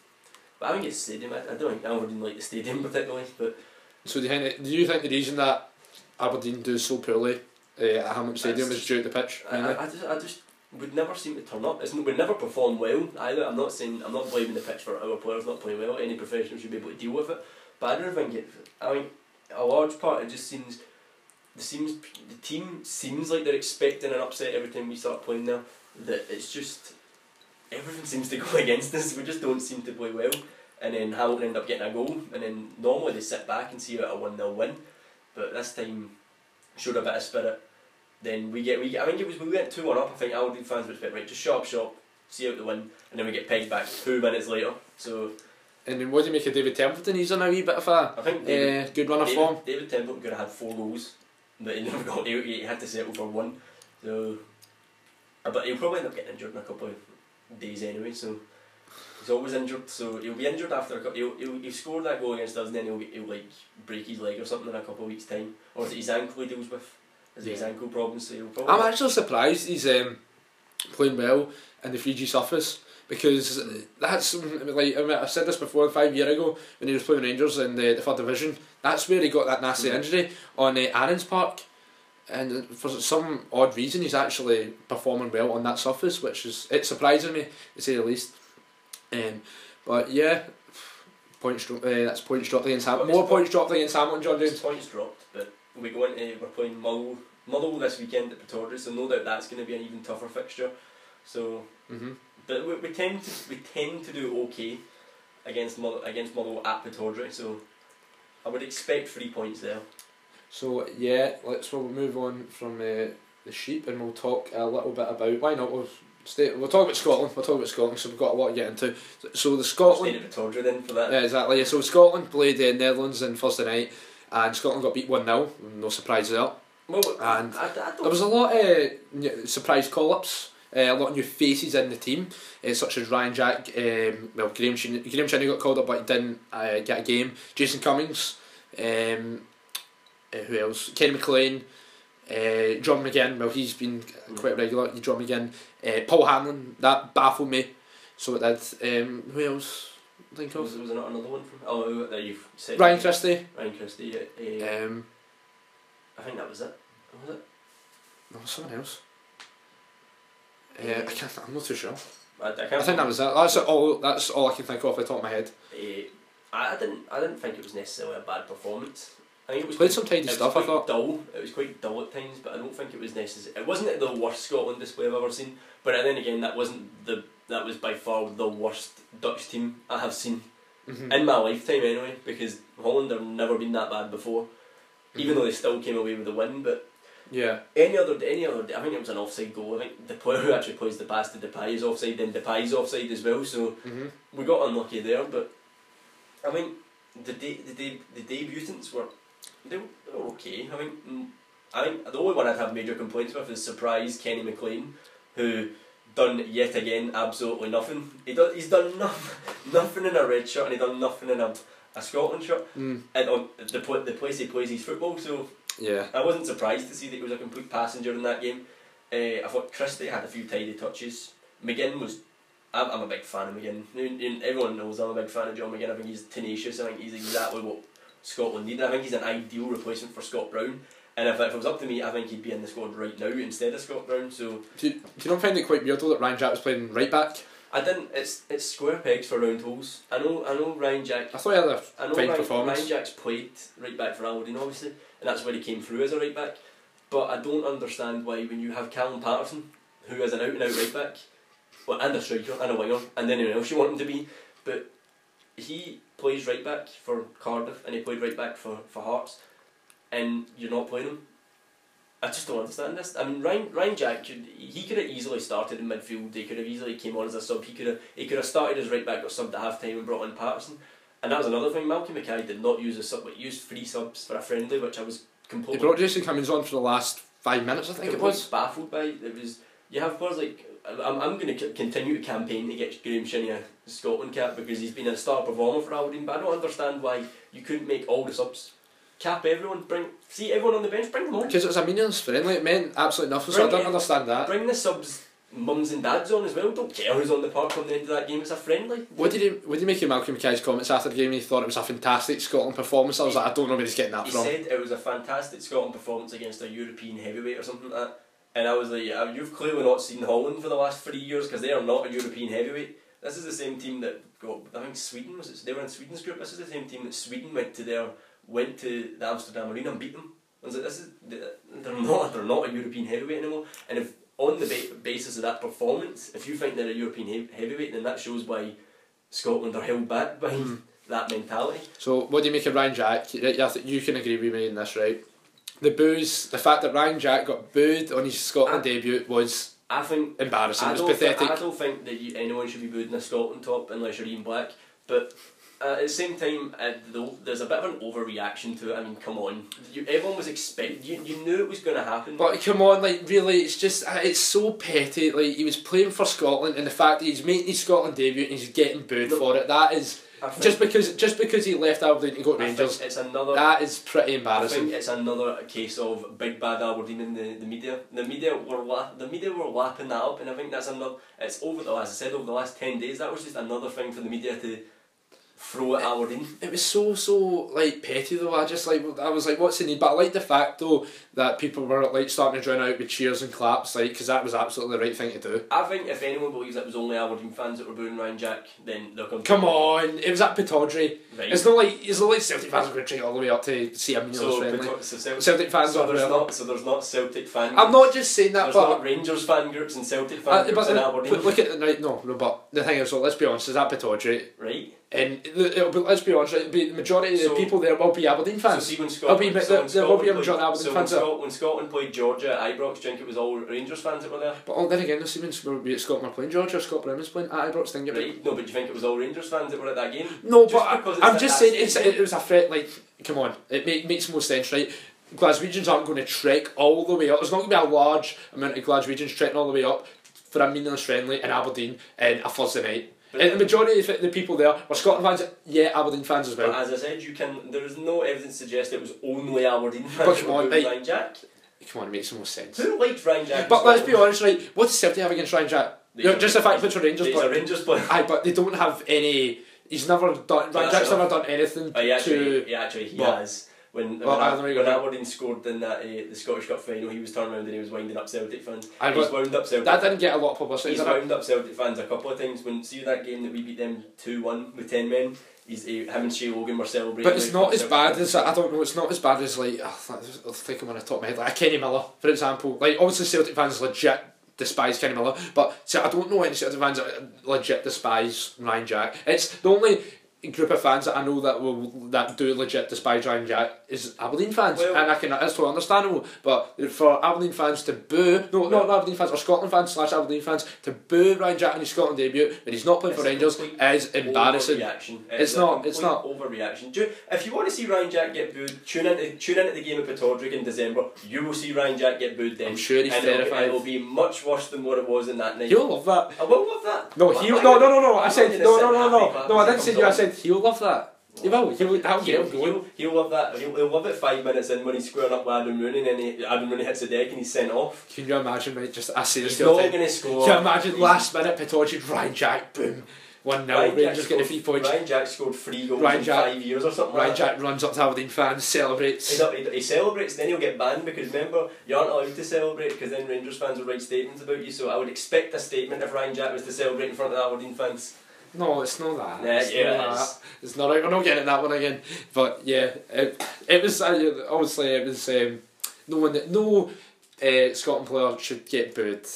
but I think it's stadium. I, I don't think Aberdeen like the stadium particularly. But So do you think, do you think the reason that Aberdeen do so poorly uh, at Hamilton Stadium is due to the pitch? I. I, I just I just would never seem to turn up. It's, we never perform well either. I'm not saying I'm not blaming the pitch for our players not playing well. Any professional should be able to deal with it. But I don't think it. I mean, a large part it just seems. The seems the team seems like they're expecting an upset every time we start playing there. That it's just everything seems to go against us. We just don't seem to play well. And then Hamilton end up getting a goal, and then normally they sit back and see it a one 0 win, but this time showed a bit of spirit then we get we get, I think it was we went two one up. I think Aberdeen fans were a bit right, just shut up shop, see out the win, and then we get pegged back two minutes later. So And then what do you make of David Templeton? He's on a wee bit of a I think David, uh, good run of form. David, David Templeton could have had four goals, but he never got. He, he had to settle for one. So, uh, but he'll probably end up getting injured in a couple of days anyway. So. He's always injured, so he'll be injured after a couple. He'll, he'll, he'll score that goal against us, and then he'll, he'll like break his leg or something in a couple of weeks' time. Or is it his ankle he deals with? Is it his ankle problems? So he'll probably. I'm actually surprised he's um, playing well in the 3G surface because that's like I mean, I said this before five year ago when he was playing Rangers in the, the third division. That's where he got that nasty injury on uh, Aaron's Park, and for some odd reason he's actually performing well on that surface, which is it surprising me to say the least. Um, but yeah, points dro- uh, that's points dropped against Hamilton. More points dropped against Hamilton, John James. points dropped, but we go into we're playing Mull Mull this weekend at Pittodrie, so no doubt that's going to be an even tougher fixture. So, Mm-hmm. but we, we tend to we tend to do okay against Mull against Mull at Pittodrie, so I would expect three points there. So yeah, let's we'll move on from uh, the sheep and we'll talk a little bit about why not we'll stay we'll talk about Scotland. We'll talk about Scotland. So we've got a lot to get into. So the Scotland, Pittodrie then for that. yeah, exactly. Yeah, so Scotland played the Netherlands on Thursday night, and Scotland got beat one 0 No surprise there. Well, And I, I. There was a lot of uh, surprise call ups Uh, a lot of new faces in the team, uh, such as Ryan Jack. Um, well, Graham Shin- Graeme Shinnie got called up, but he didn't uh, get a game. Jason Cummings. Um, uh, who else? Kenny McLean. Uh, John McGinn. Well, he's been quite regular. John McGinn. Uh, Paul Hanlon. That baffled me. So it did. Um, who else? Think Was, of was there not another one from? Oh, that you've said. Ryan Christie. Ryan Christie. Yeah, uh, Um, I think that was it. Was it? no, someone else. Uh, I can't. I'm not too sure. I, I can't. I think that was it. That's all. That's all I can think of off the top of my head. Uh, I didn't. I didn't think it was necessarily a bad performance. I think it was Played quite- some tidy stuff. I thought. dull. It was quite dull at times, but I don't think it was necessary. It wasn't the worst Scotland display I've ever seen, but then again, that wasn't the. That was by far the worst Dutch team I have seen Mhm. in my lifetime, anyway. Because Holland have never been that bad before, even Mhm. though they still came away with the win. But Yeah. any other, any other, I think it was an offside goal. I think the player who actually plays the pass to Depay is offside, then Depay's offside as well. So hmm we got unlucky there, but I mean, the de- the de- the debutants were they were, they were okay. I think mm, I think the only one I'd have major complaints with is surprise Kenny McLean, who done yet again absolutely nothing. He do, he's done nothing, nothing in a red shirt, and he done nothing in a, a Scotland shirt, Mm. and on the the place he plays his football. So Yeah. I wasn't surprised to see that he was a complete passenger in that game. Uh, I thought Christie had a few tidy touches. McGinn was. I'm, I'm a big fan of McGinn. Everyone knows I'm a big fan of John McGinn. I think he's tenacious. I think he's exactly what Scotland need. I think he's an ideal replacement for Scott Brown. And if, if it was up to me, I think he'd be in the squad right now instead of Scott Brown. So Do you, do you not find it quite weird though that Ryan Jack was playing right back? I didn't. It's it's square pegs for round holes. I know. I know Ryan Jack. I thought he had a I know fine Ryan, performance. Ryan Jack's played right back for Aberdeen, obviously, and that's where he came through as a right back. But I don't understand why when you have Callum Paterson, who is an out and out right back, well, and a striker and a winger, and anyone else you want him to be, but he plays right back for Cardiff and he played right back for, for Hearts, and you're not playing him. I just don't understand this. I mean, Ryan, Ryan Jack could he could have easily started in midfield. He could have easily came on as a sub. He could have he could have started as right back or subbed at half time and brought in Paterson. And that was another thing. Malcolm Mackay did not use a sub, but used three subs for a friendly, which I was He completely brought Jason Cummings on for the last five minutes, I think it was. baffled by. It was you have players like I'm, I'm going to continue to campaign to get Graeme Shinnie a Scotland cap because he's been a star performer for Aberdeen. But I don't understand why you couldn't make all the subs cap everyone. Bring see everyone on the bench. Bring them on. Because it was a meaningless friendly, it meant absolutely nothing, so I don't it- understand that. Bring the subs. Mums and dads on as well. Don't care who's on the park on the end of that game. It's a friendly. What did he what did he make of Malcolm Mackay's comments after the game? He thought it was a fantastic Scotland performance. I was like, I don't know where he's getting that He from. said it was a fantastic Scotland performance against a European heavyweight or something like that. And I was like, yeah, you've clearly not seen Holland for the last three years because they are not a European heavyweight. This is the same team that got, I think Sweden was it? They were in Sweden's group. This is the same team that Sweden went to their went to the Amsterdam Arena and beat them. I was like, this is they're not they're not a European heavyweight anymore. And if on the ba- basis of that performance, if you think they're a European he- heavyweight, then that shows why Scotland are held back by Hmm. that mentality. So what do you make of Ryan Jack? You can agree with me in this, right? The booze, the fact that Ryan Jack got booed on his Scotland I- debut was I think embarrassing. I It was don't, pathetic. I don't think that you, anyone should be booed in a Scotland top unless you're Ian Black. But uh, at the same time, uh, though, there's a bit of an overreaction to it. I mean, come on, you, everyone was expect. You, you knew it was going to happen. But come on, like really, it's just uh, it's so petty. Like he was playing for Scotland, and the fact that he's making his Scotland debut and he's getting booed Look, for it, that is just because just because he left Aberdeen to go to I Rangers. it's another. That is pretty I embarrassing. think it's another case of big bad Aberdeen in the, the media. The media were la- the media were lapping that up, and I think that's another. It's over the as I said over the last ten days. That was just another thing for the media to throw at Aberdeen. It was so so like petty though. I just like I was like, what's the need? But I like the fact though that people were like starting to drown out with cheers and claps, like because that was absolutely the right thing to do. I think if anyone believes it was only Aberdeen fans that were booing Ryan Jack, then they're going. Come on, it was at Pittodrie. Right. It's not like it's not like Celtic fans are going to all the way up to see a meaningless so, friendly. so Celtic, Celtic fans so there's not so there's not Celtic fan. I'm not just saying that, There's but not Rangers fan groups and Celtic fan Uh, groups but, in uh, Aberdeen. look at the right. No, no. But the thing is, so let's be honest. Is that Pittodrie? right. And uh, it'll be, let's be honest. It'll be the majority of So- the people there will be Aberdeen So fans. see when There'll be- Scotland, there- when there will be a majority played- Aberdeen so when, fans there. Scot- when Scotland played Georgia at Ibrox, do you think it was all Rangers fans that were there? but oh, then again, the Siemens will be at Scotland were playing Georgia. Scott Brown was playing at Ibrox. Didn't get Right. No, but do you think it was all Rangers fans that were at that game? No, Just but I, I'm just saying it's, it was a threat. Like, come on, it make, makes more sense, right? Glaswegians aren't going to trek all the way up. There's not going to be a large amount of Glaswegians trekking all the way up for a meaningless friendly in Aberdeen in a Thursday night. And the majority of the people there were Scotland fans, yeah, Aberdeen fans as well. But as I said, you can. There is no evidence to suggest it was only Aberdeen fans. But come on, like- Ryan Jack. Come on, it makes more sense. Who liked Ryan Jack? But let's be honest, right? What does Celtic have against Ryan Jack? Know, just the fact that it's a Rangers player. Rangers player. Aye, but they don't have any. He's never done. Ryan Jack's never done anything Oh, he actually, to. he actually he has. When Well, when, I know when Aberdeen scored in that uh, the Scottish Cup final, he was turning around and he was winding up Celtic fans. Aye, He's wound up Celtic. that didn't get a lot of publicity. He's wound up Celtic fans a couple of times. When see that game that we beat them two one with ten men, he's eh, him and Shay Logan were celebrating. But it's not as bad as I don't know. It's not as bad as like oh, I think I'm on the top of my head like a Kenny Miller, for example. Like obviously Celtic fans legit despise Kenny Miller, but see, I don't know any Celtic fans that legit despise Ryan Jack. It's the only group of fans that I know that will that do legit despise Ryan Jack is Aberdeen fans, Well- and I can that's totally understandable. But for Aberdeen fans to boo, no, not Aberdeen fans or Scotland fans slash Aberdeen fans to boo Ryan Jack in his Scotland debut when he's not playing for Rangers is embarrassing. Overreaction. It's a not- it's not overreaction. Do, if you want to see Ryan Jack get booed, tune in. Tune in at the game at Pittodrie in December. You will see Ryan Jack get booed then. I'm sure he's and terrified. It'll be much worse than what it was in that night. You'll love that. I will love that. No, he'll, no, no, no, no. I said no, no, no, no, no. I didn't say you. I said he'll love that. He will. He will. I'll He'll, him going. he'll, he'll love that. He'll, he'll love it five minutes in when he's squaring up with Adam Rooney and then he, Adam Rooney hits the deck and he's sent off. Can you imagine, mate? Just I see this He's not going to score. Can you imagine He's- last minute Pitochi, Ryan Jack, boom, one 0 Ryan Rangers Jack get scored- three points. Ryan Jack scored three goals Ryan in Jack- five years or something. Ryan like. Jack runs up to Aberdeen fans, celebrates. He, he, he celebrates, then he'll get banned because remember, you aren't allowed to celebrate because then Rangers fans will write statements about you. So I would expect a statement if Ryan Jack was to celebrate in front of Aberdeen fans. No, it's not that. Yeah, it's yeah, not it that. It's not. We're not getting that one again. But yeah, it, it was uh, obviously it was um, no one that no uh, Scotland player should get booed.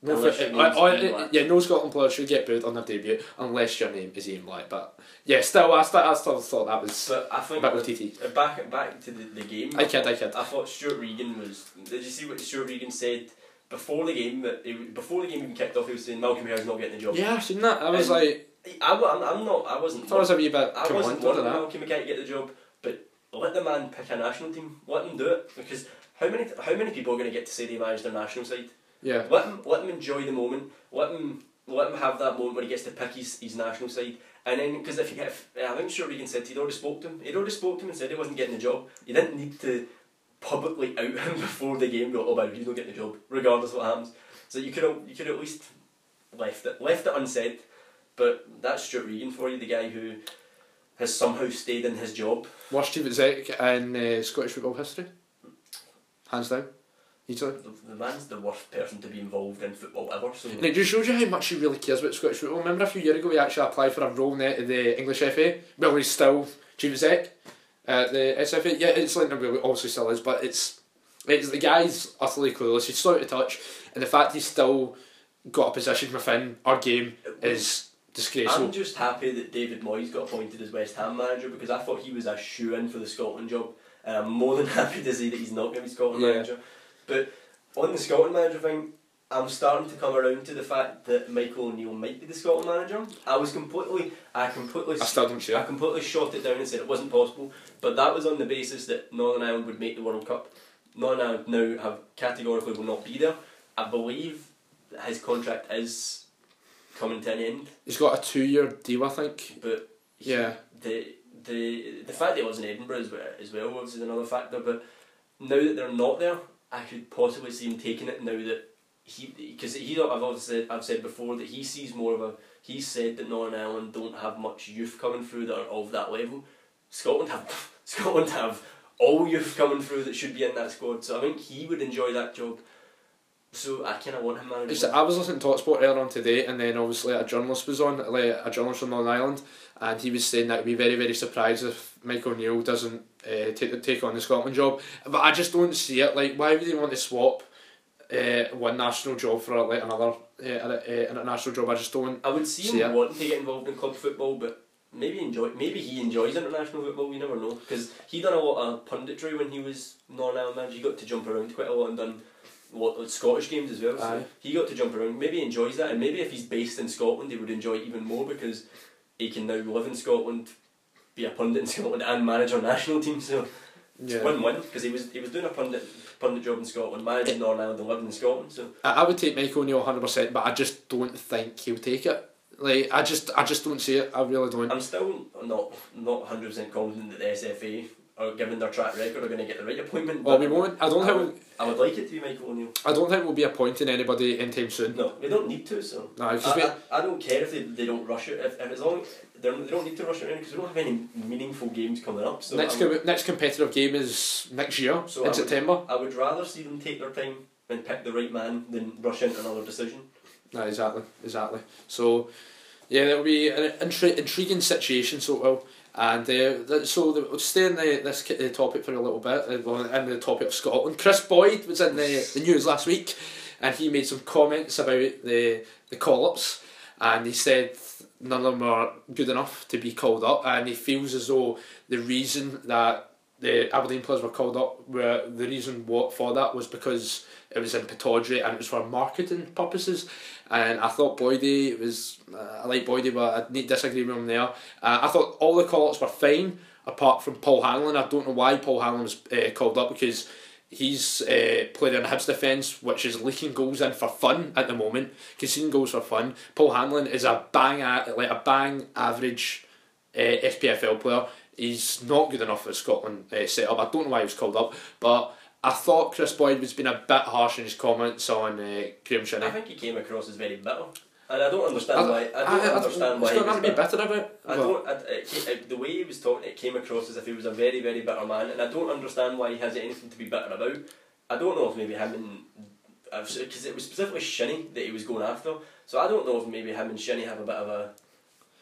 No, for- uh, uh, yeah, no Scotland player should get booed on their debut unless your name is Ian Black. But yeah, still, I, still, I still thought that was But I think with TT. back back to the, the game. I kid, I kid. I thought Stewart Regan was. Did you see what Stewart Regan said before the game? That he, before the game even kicked off, he was saying Malcolm Hare's not getting the job. Yeah, I've seen that. I was And- like, I, am I'm not. I wasn't. I thought it was a wee bit I wasn't wanting. Malcolm Mackay to get the job, but let the man pick a national team. Let him do it because how many how many people are going to get to say they managed their national side? Yeah. Let him let him enjoy the moment. Let him let him have that moment where he gets to pick his, his national side. And then because if, you if I think Stewart Regan said he'd already spoke to him. He'd already spoke to him and said he wasn't getting the job. You didn't need to publicly out him before the game. Go oh, by the way, he's not getting the job, regardless of what happens. So you could you could at least left it left it unsaid. But that's Stewart Regan for you, the guy who has somehow stayed in his job. Worst chief exec in uh, Scottish football history. Hands down. Easily. The, the man's the worst person to be involved in football ever. So And it just shows you how much he really cares about Scottish football. Remember a few years ago he actually applied for a role in the, the English FA? Well, he's still chief exec at the SFA. Yeah, it's like, obviously still is, but it's, it's the guy's utterly clueless. He's so out of touch, and the fact he's still got a position within our game is disgraceful. I'm just happy that David Moyes got appointed as West Ham manager because I thought he was a shoe in for the Scotland job, and I'm more than happy to see that he's not going to be Scotland Yeah. manager. But on the Scotland manager thing, I'm starting to come around to the fact that Michael O'Neill might be the Scotland manager. I was completely, I completely, I still don't I completely shot it down and said it wasn't possible. But that was on the basis that Northern Ireland would make the World Cup. Northern Ireland now have categorically will not be there. I believe that his contract is coming to an end, He's got a two year deal, I think. but he- Yeah. the the the fact that it was in Edinburgh as well, as well obviously is another factor. But now that they're not there, I could possibly see him taking it now that he because he I've obviously said, I've said before that he sees more of a he said that Northern Ireland don't have much youth coming through that are of that level. Scotland have Scotland have all youth coming through that should be in that squad. So I think he would enjoy that job. So I kind of want him managing. I was listening to Talksport earlier on today, and then obviously a journalist was on, like a journalist from Northern Ireland, and he was saying that he'd be very, very surprised if Michael O'Neill doesn't uh, take take on the Scotland job. But I just don't see it. Like, why would he want to swap uh, one national job for like another uh, uh, international job? I just don't. I would see him See ya. wanting to get involved in club football, but maybe enjoy. Maybe he enjoys international football. we never know because he done a lot of punditry when he was Northern Ireland manager. He got to jump around quite a lot and done a lot of Scottish games as well. So Aye. he got to jump around. Maybe he enjoys that, and maybe if he's based in Scotland, he would enjoy it even more because he can now live in Scotland, be a pundit in Scotland, and manage our national team. So Yeah. Win-win because he was he was doing a pundit pundit job in Scotland, managing Northern Ireland and living in Scotland. So I, I would take Mike O'Neill hundred percent, but I just don't think he'll take it. Like I just I just don't see it. I really don't. I'm still not not hundred percent confident that the SFA, are given their track record, are going to get the right appointment. Well, but we won't. I don't I think. would, I would like it to be Michael O'Neill. I don't think we'll be appointing anybody anytime soon. No, we don't need to. So No, I, we, I, I don't care if they, they don't rush it. If, if as long they don't need to rush it because we don't have any meaningful games coming up. So next com- next competitive game is next year So in I would- September. I would rather see them take their time and pick the right man than rush into another decision. No, exactly, exactly. So, yeah, that'll be an intri- intriguing situation. So it will. And uh, so the, we'll stay in the, this uh, topic for a little bit, uh, well, in the topic of Scotland. Kris Boyd was in the, the news last week, and he made some comments about the the call ups, and he said none of them are good enough to be called up, and he feels as though the reason that the Aberdeen players were called up were the reason what for that was because it was in Pittodrie and it was for marketing purposes. And I thought Boydie was uh, I like Boydie, but I need disagree with him there. Uh, I thought all the call ups were fine apart from Paul Hanlon. I don't know why Paul Hanlon was uh, called up because he's uh, playing in Hibs defence, which is leaking goals in for fun at the moment, conceding goals for fun. Paul Hanlon is a bang like a bang average uh, SPFL player. He's not good enough for Scotland uh, setup. I don't know why he was called up, but I thought Kris Boyd was being a bit harsh in his comments on uh, Graham I think he came across as very bitter, and I don't I, understand why. I don't understand why. He's he got nothing to be bitter. about. I don't. I, it, the way he was talking, it came across as if he was a very, very bitter man, and I don't understand why he has anything to be bitter about. I don't know if maybe him and because it was specifically Shinnie that he was going after, so I don't know if maybe him and Shinnie have a bit of a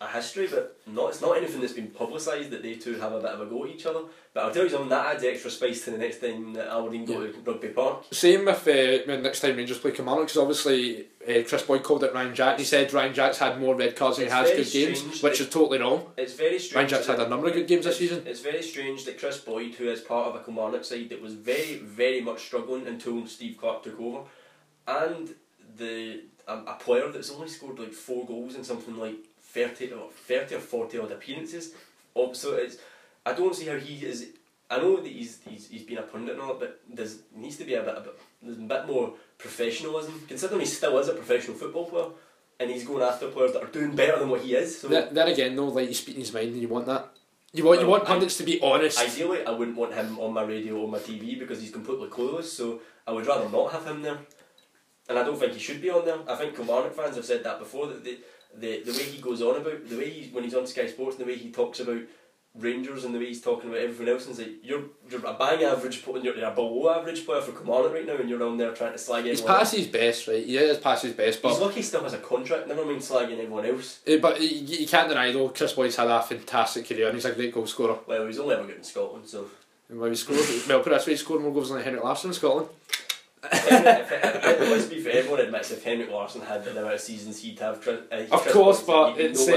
a history, but not it's not anything that's been publicised that they two have a bit of a go at each other. But I'll tell you something that adds extra spice to the next time that Aberdeen go to Rugby Park. Same with uh, when next time Rangers play Kilmarnock because obviously uh, Kris Boyd called it Ryan Jack. He said Ryan Jack's had more red cards than he has good games, which is totally wrong. It's very strange. Ryan Jack's had a number of good games this season. It's very strange that Kris Boyd, who is part of a Kilmarnock side that was very, very much struggling until Steve Clarke took over, and the um, a player that's only scored like four goals in something like 30 or 30 or 40 odd appearances. So it's, I don't see how he is. I know that he's, he's, he's been a pundit and all that, but there's needs to be a bit, a bit, there's a bit more professionalism, considering he still is a professional football player. And he's going after players that are doing better than what he is. So Then, then again, though, like he's speaking his mind, and you want that. You want you want pundits to be honest. Ideally, I wouldn't want him on my radio or my TV because he's completely clueless. So I would rather not have him there. And I don't think he should be on there. I think Kilmarnock fans have said that before. That the the, the way he goes on about the way he when he's on Sky Sports, and the way he talks about Rangers, and the way he's talking about everything else, and like you're you're a bang average, player, you're a below average player for Kilmarnock right now, and you're on there trying to slag he's everyone. past his best, right? He is past his best, But He's lucky he still has a contract. Never mind slagging everyone else. eh, but you, you can't deny though. Kris Boyd's had a fantastic career, and he's a great goal scorer. Well, he's only ever good in Scotland, so. And when he scored, well, put it this way, he scored more goals than Henrik Larsson in Scotland. If, if, let's be fair, everyone admits if Henrik Larsson had the amount of seasons he'd have. Chris- Uh, Of course, but it's, uh.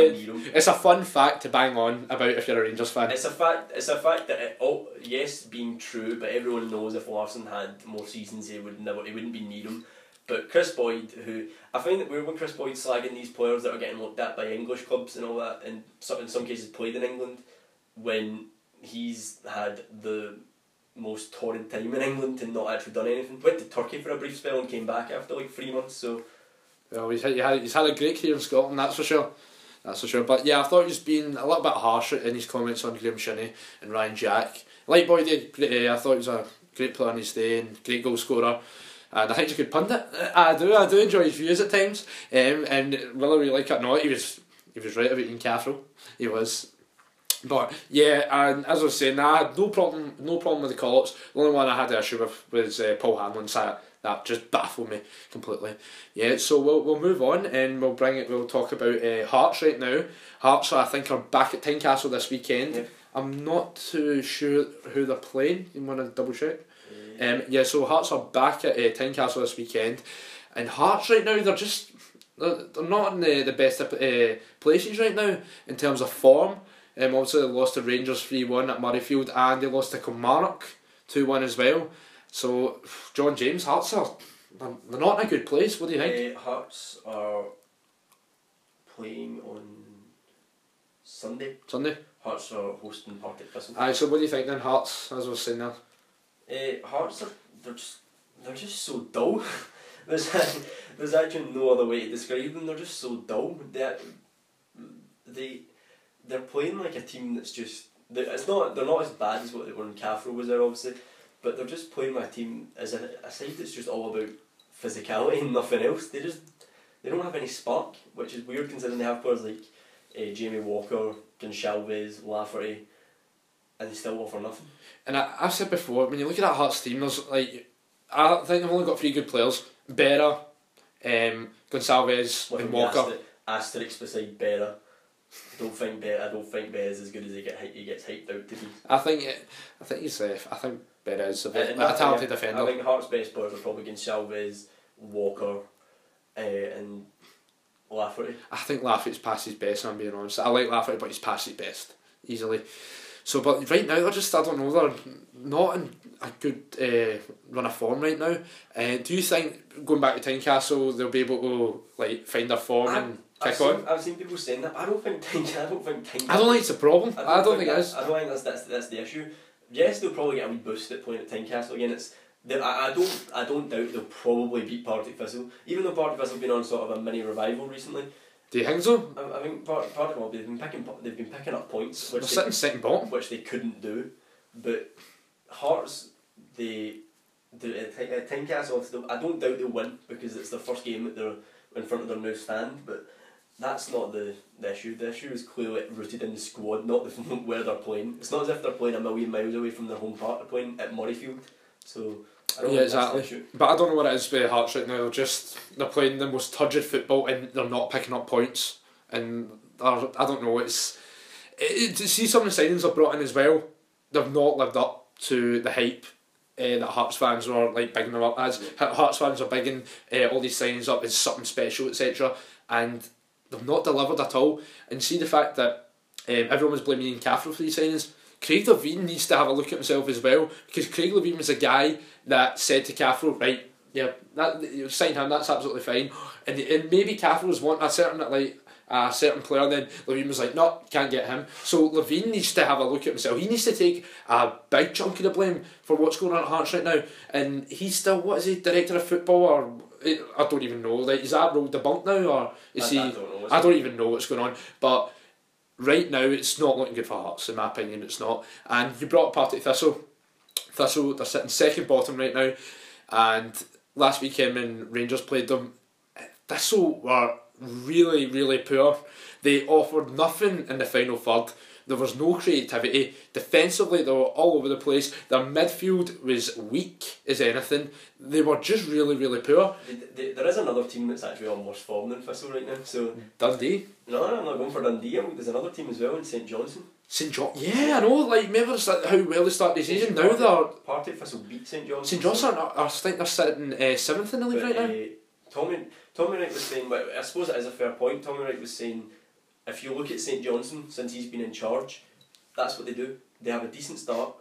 It's a fun fact to bang on about if you're a Rangers fan. It's a fact. It's a fact that it, oh yes, being true, but everyone knows if Larsson had more seasons, he would never. He wouldn't be near him. But Kris Boyd, who I find that we're when Kris Boyd's slagging these players that are getting looked at by English clubs and all that, and in some cases played in England, when he's had the most torrid time in England and not actually done anything. Went to Turkey for a brief spell and came back after like three months. So Well, he's had, he had, he's had a great career in Scotland, that's for sure. That's for sure. But yeah, I thought he was being a little bit harsh in his comments on Graeme Shinnie and Ryan Jack. Like Boy did, uh, I thought he was a great player on his day and great goal scorer. And I think he's a good pundit. I do, I do enjoy his views at times. Um, and whether we like it or not, he was he was right about Ian Cathro. He was. But yeah, and as I was saying, I had no problem, no problem with the call-ups. The only one I had an issue with was uh, Paul Hanlon. So that, just baffled me completely. Yeah, so we'll we'll move on and we'll bring it. We'll talk about uh, Hearts right now. Hearts, I think, are back at Tynecastle this weekend. Yeah. I'm not too sure who they're playing. You want to double check? Um, yeah, so Hearts are back at uh, Tynecastle this weekend, and Hearts right now they're just they're, they're not in the, the best of, uh, places right now in terms of form. Um, obviously they lost to Rangers three one at Murrayfield, and they lost to Kilmarnock two one as well. So John James Hearts are they're not in a good place. What do you think? Uh, Hearts are playing on Sunday. Sunday. Hearts are hosting Partick Thistle. Aye, so what do you think then, Hearts, as I was saying there? Uh, Hearts are they're just they're just so dull. there's there's actually no other way to describe them. They're just so dull. They they they're playing like a team that's just it's not they're not as bad as what they were in Cathro was there obviously, but they're just playing my team as a, a side that's just all about physicality and nothing else. They just they don't have any spark, which is weird considering they have players like uh, Jamie Walker, Gonçalves, Lafferty, and they still offer nothing. And I, I've said before, when you look at that Hearts team, there's like I think they've only got three good players: Berra, um, Gonçalves, With and an Walker. aster- Asterisk beside Berra. I don't think Berra. I don't think Berra's as good as he get he gets hyped out to be. I think it, I think he's safe. I think Berra is a, bit, And a talented I defender. think Hearts' best players are probably Gonçalves, Walker, uh, and Lafferty. I think Lafferty's past his best. I'm being honest. I like Lafferty, but he's past his best easily. So, but right now they're just I don't know they're not in a good uh, run of form right now. Uh, do you think going back to Tynecastle they'll be able to like find their form and I've kick on? seen, I've seen people saying that. but I don't think Tynecastle. I don't think Tynecastle. I don't think it's a problem. I don't, think, it that- is. I don't think that's, that's that's the issue. Yes, they'll probably get a wee boost at playing at Tynecastle again. It's they, I, I don't I don't doubt they'll probably beat Partick Thistle. Even though Partick Thistle have been on sort of a mini revival recently, Do you think so? I, I think Part, Partick well, they've been picking po- they've been picking up points They're which sitting they, second bottom. which they couldn't do. But Hearts they the at Ty- at Tynecastle I don't doubt they'll win because it's their first game that they're in front of their new stand. But that's not the, the issue. The issue is clearly rooted in the squad, not the where they're playing. It's not as if they're playing a million miles away from their home park. They're playing at Murrayfield, so I don't Yeah, think that's the exactly. issue. But I don't know what it is with Hearts right now. They're just they're playing the most turgid football and they're not picking up points. And I don't know. It's it, to see some of the signings they've brought in as well. They've not lived up to the hype. Uh, that Hearts fans were like bigging them up as Hearts fans are bigging uh, all these signings up as something special etc and they've not delivered at all and see the fact that um, everyone was blaming Ian Cathro for these signings Craig Levein needs to have a look at himself as well because Craig Levein was a guy that said to Cathro, right, yeah, that you sign him, that's absolutely fine. And, and maybe Cathro was wanting a certain like a certain player, and then Levein was like, no, can't get him. So Levein needs to have a look at himself. He needs to take a big chunk of the blame for what's going on at Hearts right now. And he's still what is he, director of football or I don't even know. Like is that role debunked now or is I, he? I don't know. I don't even know what's going on, but right now it's not looking good for Hearts, in my opinion. It's not. And you brought Partick Thistle. Thistle, they're sitting second bottom right now, and last weekend when Rangers played them, Thistle were really, really poor. They offered nothing in the final third. There was no creativity. Defensively, they were all over the place. Their midfield was weak as anything. They were just really, really poor. There is another team that's actually on worse form than Thistle right now. So Dundee. no, no, I'm not going for Dundee. There's another team as well in St Johnstone. St John, yeah, I know. Like, remember how well they started the season. Now they're Partick Thistle beat St Johnstone. St Johnstone. I think they're sitting uh, seventh in the league But, right now. uh, Tommy Tommy Wright was saying, but I suppose it is a fair point. Tommy Wright was saying, if you look at St Johnstone since he's been in charge, that's what they do. They have a decent start,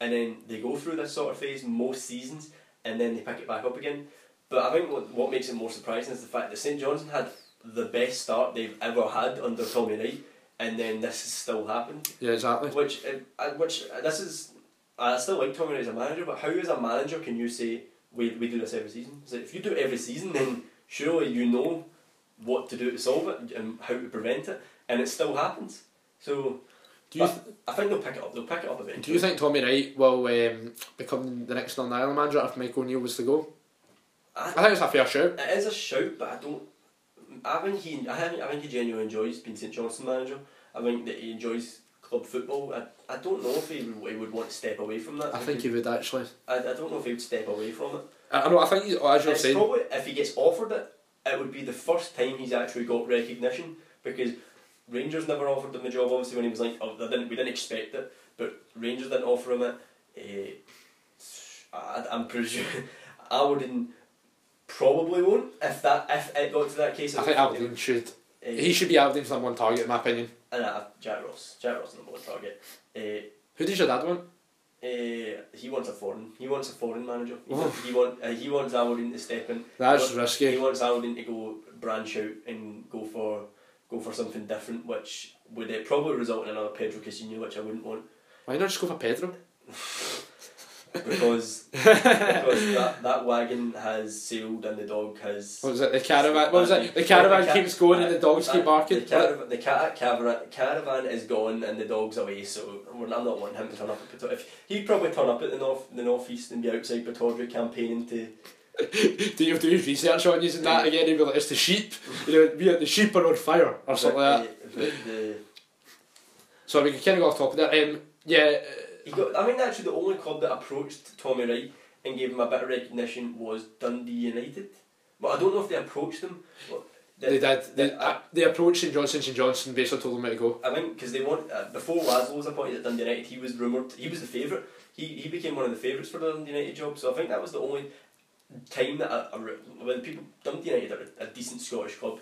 and then they go through this sort of phase most seasons, and then they pick it back up again. But I think what, what makes it more surprising is the fact that St Johnstone had the best start they've ever had under Tommy Wright, and then this has still happened. Yeah, exactly. Which, uh, uh, which uh, this is, I still like Tommy as a manager, but how as a manager can you say we, we do this every season? So if you do it every season, then surely you know what to do to solve it and how to prevent it, and it still happens. So Do you but I think they'll pick it up. They'll pick it up eventually. do you think Tommy Wright will um, become the next Northern Ireland manager if Mike O'Neill was to go? I, I think it's a fair shout. it is a shout, but I don't. I think he. I think, I think he genuinely enjoys being St Johnstone manager. I think that he enjoys club football. I, I don't know if he would, he would want to step away from that. I think he would actually. I, I don't know if he would step away from it. I I know. I think he's, as you're It's saying. probably if he gets offered it, it would be the first time he's actually got recognition because Rangers never offered him the job. Obviously, when he was like, oh, didn't, we didn't expect it, but Rangers didn't offer him it. Uh, I, I'm pretty sure Aberdeen probably won't if that if it got to that case. I think Aberdeen should. uh, He should be Aberdeen's number one target, in my opinion. and uh, Jack Ross, Jack Ross, is number one target. Uh, Who does your dad want? uh, he wants a foreign. He wants a foreign manager. He, Oh. he want. Uh, he wants Aberdeen to step in. That's He risky. He wants Aberdeen to go branch out and go for go for something different, which would it probably result in another Pedro Caixinha, which I wouldn't want Why not just go for Pedro? because because that, that wagon has sailed and the dog has. What was it? The caravan. What was it? The caravan The ca- keeps going and the dogs keep Uh, barking. The, caravan, the ca- caravan, caravan is gone and the dog's away, so we're, I'm not wanting him to turn up at. If he'd probably turn up at the north, the northeast and be outside Pittodrie campaigning to. do you have to do research on using that again? He'd be like, it's the sheep. You know, we the sheep are on fire or something like that. The, the, So we can kind of go off top of that. Um, yeah, he got, I mean, actually, the only club that approached Tommy Wright and gave him a bit of recognition was Dundee United. But I don't know if they approached them. But they did. They, the- I- they approached St Johnstone. St Johnstone basically told them where to go. I think because they want uh, before Laszlo was appointed at Dundee United, he was rumoured he was the favourite. He he became one of the favourites for the Dundee United job. So I think that was the only time that a, a, when people Dundee United are a, decent Scottish club.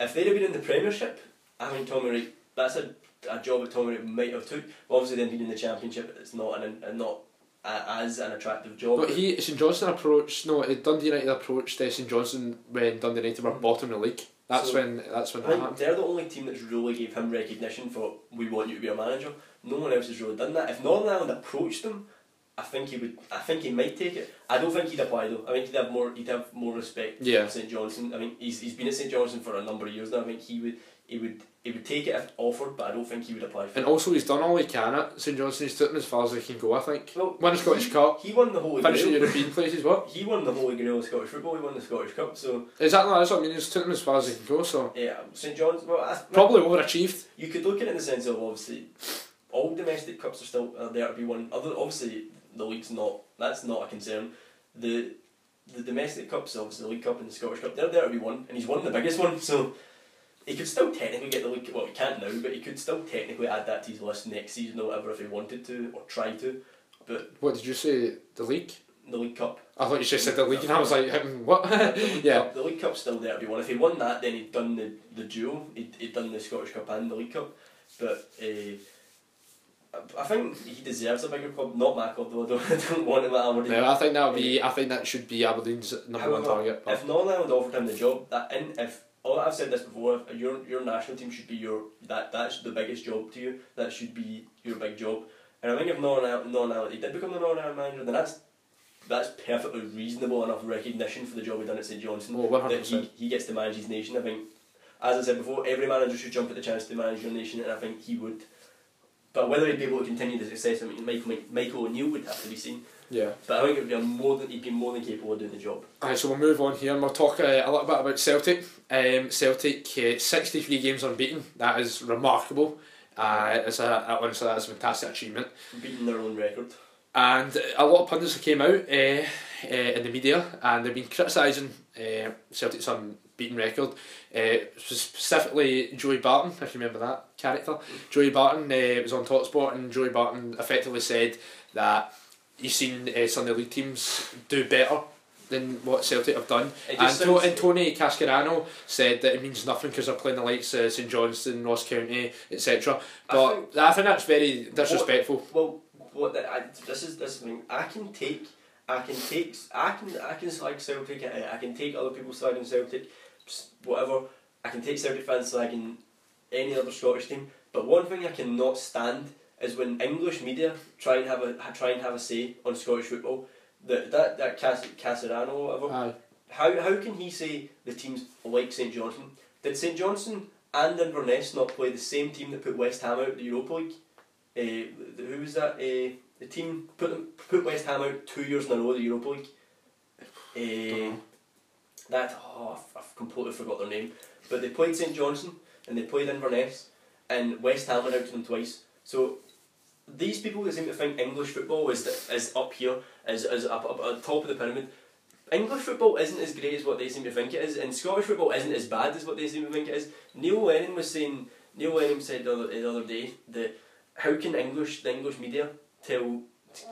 If they'd have been in the Premiership, I think Tommy Wright that's a, a job that Tommy Wright might have took. Obviously, then being in the Championship, it's not an, an not a, as an attractive job. But he St Johnstone approached no Dundee United approached uh, St Johnstone when Dundee United were bottom of the league. That's So- when that's when that happened. they're the only team that's really gave him recognition for we want you to be a manager. No one else has really done that. If Northern Ireland approached him, I think he would. I think he might take it. I don't think he'd apply though. I think he'd have more. He'd have more respect Yeah. for St Johnstone. I mean, he's, he's been at St Johnstone for a number of years now. I think he would. He would. He would take it if offered, but I don't think he would apply for And it. also he's done all he can at St Johnstone. He's took them as far as he can go. I think. Well, Won the Scottish Cup. He won the Holy Finished in Grail. European places. What? He won the Holy Grail of Scottish football. He won the Scottish Cup. So Exactly. That's what I mean. He's took them as far as he can go. So yeah, St John's. Well, I, probably overachieved. You could look at it in the sense of obviously all domestic cups are still uh, there to be won. Other obviously the league's not that's not a concern. The the domestic cups, obviously the League Cup and the Scottish Cup, they're there to be won, and he's won the biggest one. So he could still technically get the League. Well, he can't now, but he could still technically add that to his list next season or whatever if he wanted to or try to. But What did you say? The league? the League Cup, I thought you just said the league, and I was like, hmm, what? the yeah. Cup, the League Cup's still there to be won. If he won that, then he'd done the the duel. He'd, he'd done the Scottish Cup and the League Cup. But uh, I- think he deserves a bigger club. Not my club though. I don't, I don't want him at Aberdeen. No, I think that would be. I think that should be Aberdeen's number one target. but- If Northern Ireland offered him the job, that in if oh, I've said this before, if your your national team should be your that that's the biggest job to you. That should be your big job. And I think if Northern Ireland, Northern Ireland he did become the Northern Ireland manager, then that's that's perfectly reasonable enough recognition for the job he done at St Johnstone. Oh, one hundred that he, percent. he gets to manage his nation. I think, as I said before, every manager should jump at the chance to manage your nation, and I think he would. But whether he'd be able to continue the success, I mean, Michael Michael O'Neill would have to be seen. Yeah. But I think it would be a more than he'd be more than capable of doing the job. Alright, so we'll move on here and we'll talk uh, a little bit about Celtic. Um, Celtic, uh, 63 games unbeaten. That is remarkable. Uh, it's a, honestly, that's a fantastic achievement. beating their own record. And a lot of pundits have came out uh, uh, in the media and they've been criticising uh, Celtic's unbeaten record. Uh, specifically, Joey Barton, if you remember that character. Joey Barton uh, was on Talksport and Joey Barton effectively said that he's seen uh, some of the league teams do better than what Celtic have done. And, to- and Tony Cascarino said that it means nothing because they're playing the likes of St Johnstone, Ross County, etc. I But think- I think that's very disrespectful. Well, what the, I, this is this thing. I can take, I can take, I can I can slag Celtic. I, I can take other people slagging Celtic, s- whatever. I can take Celtic fans slagging any other Scottish team. But one thing I cannot stand is when English media try and have a try and have a say on Scottish football. That that that Cas- Casarano or whatever. Aye. How how can he say the teams like St Johnstone? Did St Johnstone and Inverness not play the same team that put West Ham out of the Europa League? Uh, the, who was that? Uh, the team put them put West Ham out two years in a row of the Europa League. Uh, Dunno. That oh, I've, completely forgot their name. But they played St Johnstone and they played Inverness, and West Ham went out to them twice. So these people that seem to think English football is is up here, is is up, up the top of the pyramid. English football isn't as great as what they seem to think it is, and Scottish football isn't as bad as what they seem to think it is. Neil Lennon was saying. Neil Lennon said the other, the other day that how can English the English media tell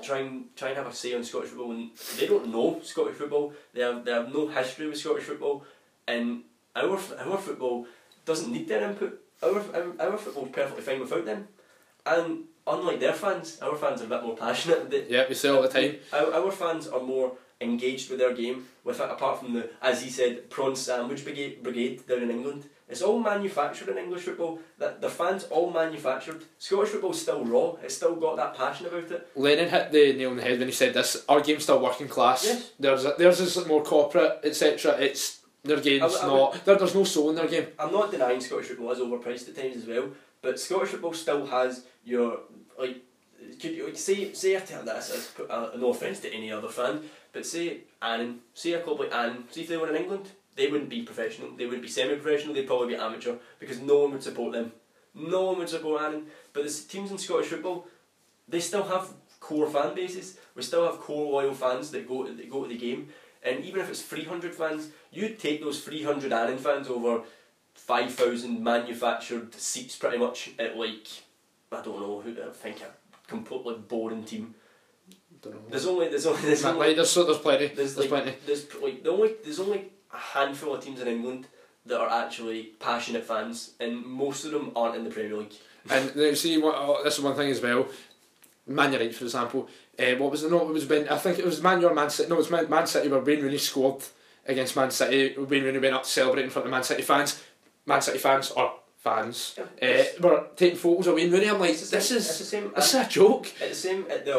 try and try and have a say on Scottish football when they don't know Scottish football. They have they have no history with Scottish football, and our our football doesn't need their input. Our our, our football's perfectly fine without them, and unlike their fans, our fans are a bit more passionate. They, Yeah, we say all the time. our, our fans are more engaged with their game. With it, apart from the, as he said, prawn sandwich brigade, brigade down in England. It's all manufactured in English football. That the fans all manufactured. Scottish football's still raw. It's still got that passion about it. Lennon hit the nail on the head when he said this. Our game's still working class. Yes. There's theirs is more corporate, etc. It's their game's I- I not. There, there's no soul in their game. I'm not denying Scottish football is overpriced at times as well, but Scottish football still has your like. Could you say say if this is put uh, no offence to any other fan, but say Annan, say a club like Annan, see if they were in England, they wouldn't be professional, they wouldn't be semi-professional, they'd probably be amateur because no one would support them. No one would support Annan, but the teams in Scottish football, they still have core fan bases. We still have core loyal fans that go to, that go to the game, and even if it's three hundred fans, you'd take those three hundred Annan fans over five thousand manufactured seats, pretty much at like I don't know who I think a completely boring team. Don't know. There's only there's only there's Like, only there's, so- there's plenty. there's, There's, like, plenty. There's like the only there's only a handful of teams in England that are actually passionate fans, and most of them aren't in the Premier League. And then see what oh, this is one thing as well. Man United, for example. Uh, what was it? No, it was when I think it was Man U or Man City. No, it was Man, Man City where Wayne Rooney scored against Man City. Wayne Rooney went up to celebrate in front of Man City fans. Man City fans or fans uh, were taking photos of Wayne Rooney. I'm like, It's this same- it's is the same. this is a joke. It's the same. At the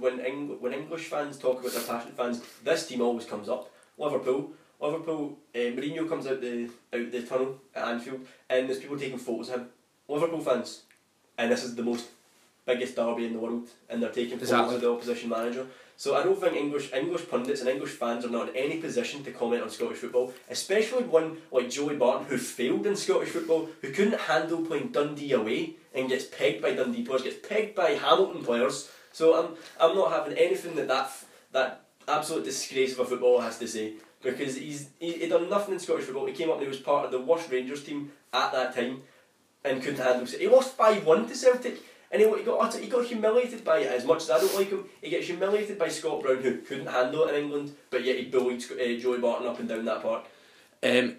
when Eng, when English fans talk about their passionate fans, this team always comes up. Liverpool, Liverpool. Uh, Mourinho comes out the out the tunnel at Anfield, and there's people taking photos of him. Liverpool fans, and this is the most biggest derby in the world, and they're taking photos Exactly. of the opposition manager. So I don't think English English pundits and English fans are not in any position to comment on Scottish football, especially one like Joey Barton who failed in Scottish football, who couldn't handle playing Dundee away and gets pegged by Dundee players, gets pegged by Hamilton players. So I'm I'm not having anything that that that absolute disgrace of a footballer has to say because he's he, he done nothing in Scottish football. He came up and he was part of the worst Rangers team at that time and couldn't handle. it. He lost five one to Celtic. And he, he got utter- he got humiliated by it as much as I don't like him. He gets humiliated by Scott Brown, who couldn't handle it in England, but yet he bullied uh, Joey Barton up and down that park. Um,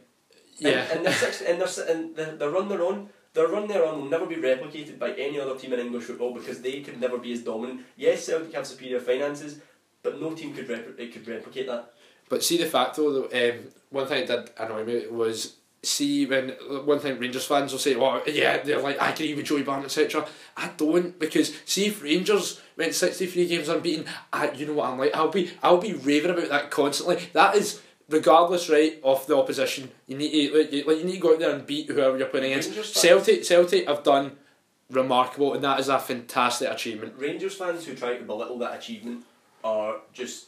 yeah. And, and, they're six, and, they're, s- and the, the run they're on, their run they're on will never be replicated by any other team in English football because they could never be as dominant. Yes, Celtic have superior finances, but no team could repl- it could replicate that. But see the fact though, um, one thing that did annoy me was see when one thing Rangers fans will say, "Well, yeah, they're like I agree with Joey Barton, etc." I don't because see if Rangers went sixty three games unbeaten, I, you know what I'm like. I'll be I'll be raving about that constantly. That is regardless, right, of the opposition. You need to like you, like, you need to go out there and beat whoever you're playing against. Rangers fans- Celtic Celtic have done remarkable, and that is a fantastic achievement. Rangers fans who try to belittle that achievement are just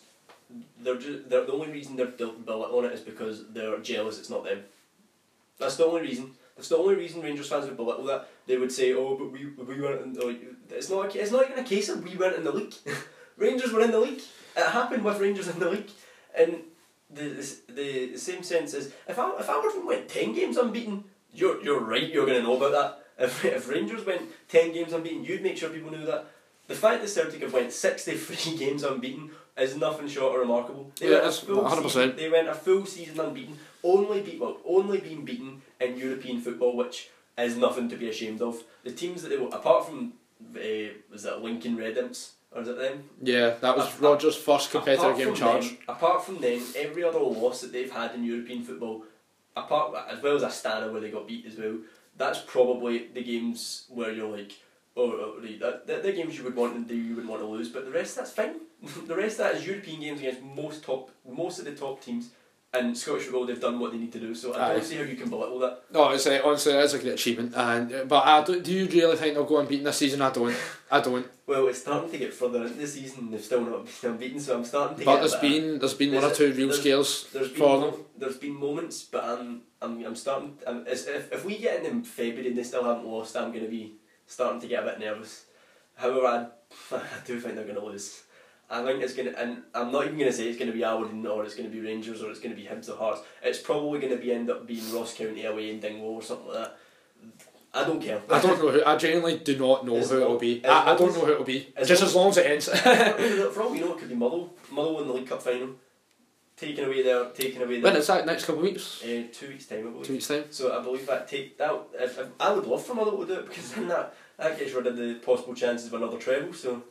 they're just they're, the only reason they're bel- on it is because they're jealous it's not them. That's the only reason. That's the only reason Rangers fans would belittle that. They would say, "Oh, but we we weren't in. It's not. A, it's not even a case of we weren't in the league. Rangers were in the league. It happened with Rangers in the league, and the the, the same sense is if I if Aberdeen went ten games unbeaten, you're you're right. You're going to know about that. If if Rangers went ten games unbeaten, you'd make sure people knew that. The fact that Celtic have went sixty three games unbeaten is nothing short of remarkable. They Yeah, went a full 100%. season- They went a full season unbeaten, only beat well, only being beaten in European football, which is nothing to be ashamed of. The teams that they were, apart from uh, was that Lincoln Red Imps or is it them? Yeah, that was Rodgers' first competitive game charge. Them, apart from them, every other loss that they've had in European football, apart as well as Astana where they got beat as well, that's probably the games where you're like, oh, oh right, that, that the games you would want to do, you would want to lose. But the rest, that's fine. the rest of that is European games against most top, most of the top teams. And Scottish football, they've done what they need to do. So I don't see how you can belittle that. No, it's uh, honestly it is a great achievement, and but I do, do you really think they'll go unbeaten this season? I don't. I don't. Well, it's starting to get further into the season. They've still not been unbeaten, so I'm starting to But there's been there's been one or two real there's- scales There's been for them. there's been moments, but I'm I'm I'm starting. I'm, if if we get in February and they still haven't lost, I'm going to be starting to get a bit nervous. However, I, I do think they're going to lose. I think it's going to, and I'm not even going to say it's going to be Aberdeen or it's going to be Rangers or it's going to be Hibs or Hearts. It's probably going to be end up being Ross County away in Dingwall or something like that. I don't care. I don't know who. I genuinely do not know who it'll be. I, I don't know who it'll be. as Just long- as long as it ends. For all we know, it could be Motherwell. Motherwell in the League Cup final, taking away their taking away when their is that? Next couple of weeks. uh, two weeks time, I believe. Two weeks time. So I believe that take that. If, if, I would love for Motherwell to do it because then that that gets rid of the possible chances of another treble. So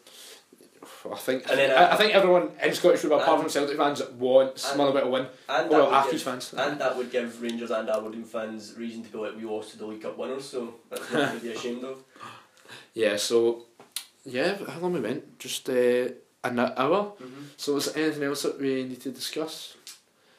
I think And then, I, I think everyone in Scottish football, apart from Celtic fans, wants Motherwell to win. and Well, that would give, fans. and that would give Rangers and Aberdeen fans reason to be like we lost to the League Cup winners. So that's nothing to be ashamed of. Yeah, so yeah, how long we went? Just uh, an hour. Mm-hmm. So is there anything else that we need to discuss?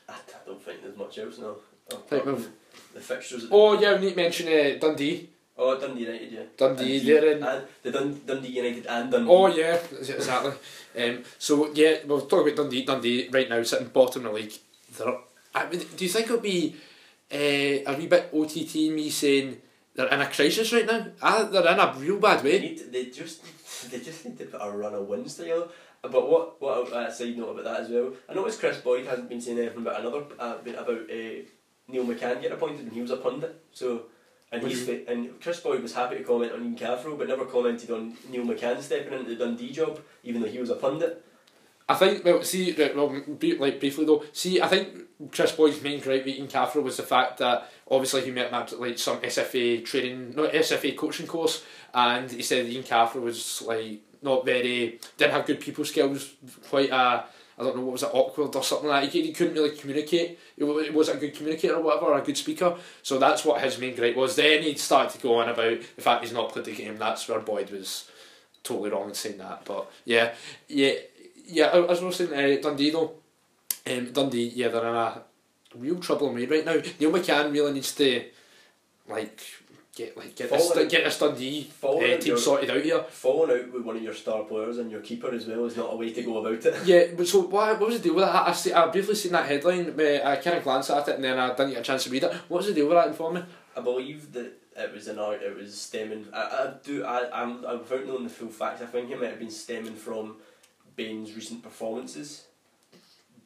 I, I don't think there's much else now. Apart Think from we've- the fixtures. Oh yeah, we need to mention uh, Dundee. Oh, Dundee United, yeah. Dundee, And they're in. And the Dun- Dundee United and Dundee. Oh yeah, exactly. Um, so yeah, we'll talk about Dundee. Dundee right now sitting bottom of the league. They're, I mean, do you think it'll be uh, a wee bit OTT me saying they're in a crisis right now? Ah, they're in a real bad They way. need they just they just need to put a run of wins together. But what what uh, side note about that as well? I noticed Kris Boyd hasn't been saying anything about another uh, bit about uh, Neil McCann getting appointed and he was a pundit. So and he's fa- and Kris Boyd was happy to comment on Ian Cathro, but never commented on Neil McCann stepping into the Dundee job, even though he was a pundit. I think well, see, well, be, like briefly though. See, I think Kris Boyd's main gripe with Ian Cathro was the fact that obviously he met him at like some SFA training, no SFA coaching course, and he said Ian Cathro was like not very didn't have good people skills, quite uh I don't know what was it awkward or something like that. He, he couldn't really communicate. He wasn't a good communicator or whatever, or a good speaker. So that's what his main gripe was. Then he started to go on about the fact he's not played the game. That's where Boyd was totally wrong in saying that. But yeah, yeah, yeah. As I was saying, uh, Dundee though, um, Dundee, yeah, they're in a real trouble in right now. Neil McCann really needs to like get like get this Follow- get this Dundee uh, your- team sorted out here. Falling out with one of your star players and your keeper as well is not a way to go about it. Yeah, but so what, what was the deal with that? I, see, I briefly seen that headline, but I kind of glanced at it and then I didn't get a chance to read it. What was the deal with that inform me? I believe that it was an art. It was stemming. I, I do. I I'm. I'm without knowing the full facts. I think it might have been stemming from Bain's recent performances.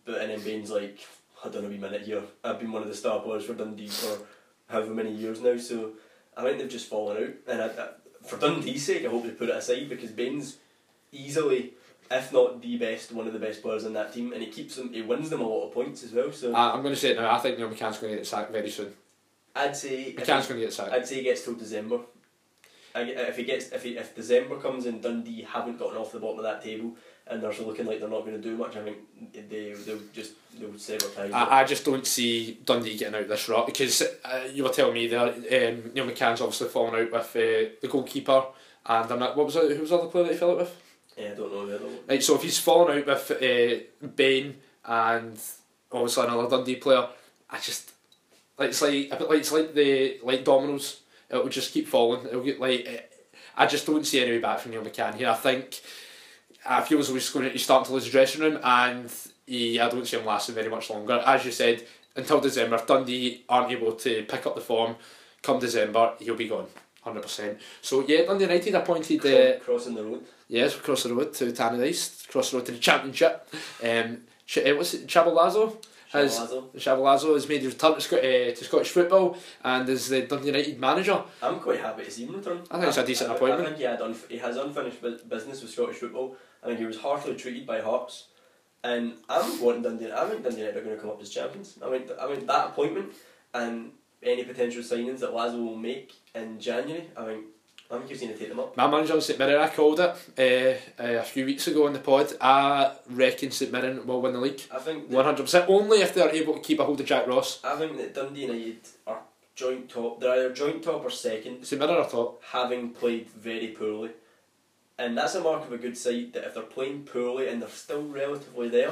But and then Bain's like, I don't know, a minute here. I've been one of the star players for Dundee for however many years now. So I think they've just fallen out. And I, I, for Dundee's sake, I hope they put it aside because Bain's easily. If not the best, one of the best players in that team, and he keeps them. He wins them a lot of points as well. So Uh, I'm going to say it now. I think Neil McCann's going to get sacked very soon. I'd say McCann's going to get sacked. I'd say he gets till December. I, if he gets if he, if December comes and Dundee haven't gotten off the bottom of that table and they're looking like they're not going to do much, I think they they'll just they'll sever ties. I, I just don't see Dundee getting out this rut because uh, you were telling me that um, Neil McCann's obviously fallen out with uh, the goalkeeper and I'm not, what was it? Who was the other player that he fell out with? yeah, I don't know the other one. Right, so if he's fallen out with uh, Bain and obviously another Dundee player, I just like it's like a bit like it's like the like dominoes. It will just keep falling. It'll get like eh, I just don't see any way back from Neil McCann here. I think I feel as though he's going to start to lose his dressing room, and he, I don't see him lasting very much longer. As you said, until December, Dundee aren't able to pick up the form. Come December, he'll be gone, hundred percent. So yeah, Dundee United appointed. Uh, crossing the road. Yes, across the road to Tannadice, across the road to the Championship. Um, Ch- uh, what's it, Chabalazo? Has. Csaba Laszlo has made his return to, Sc- uh, to Scottish football and is the Dundee United manager. I'm quite happy to see him return. I think it's a decent I, appointment. I think he had unf- he has unfinished bu- business with Scottish football. I think he was harshly treated by Hearts, and I'm wanting Dundee. I think Dundee United are going to come up as champions. I mean, I mean that appointment and any potential signings that Laszlo will make in January. I think I think to take them up. My manager on St Mirren, I called it uh, uh, a few weeks ago on the pod. I reckon St Mirren will win the league. I think One hundred percent. Only if they are able to keep a hold of Jack Ross. I think that Dundee and United are joint top. They're either joint top or second. St Mirren are top. having played very poorly. And that's a mark of a good side that if they're playing poorly and they're still relatively there,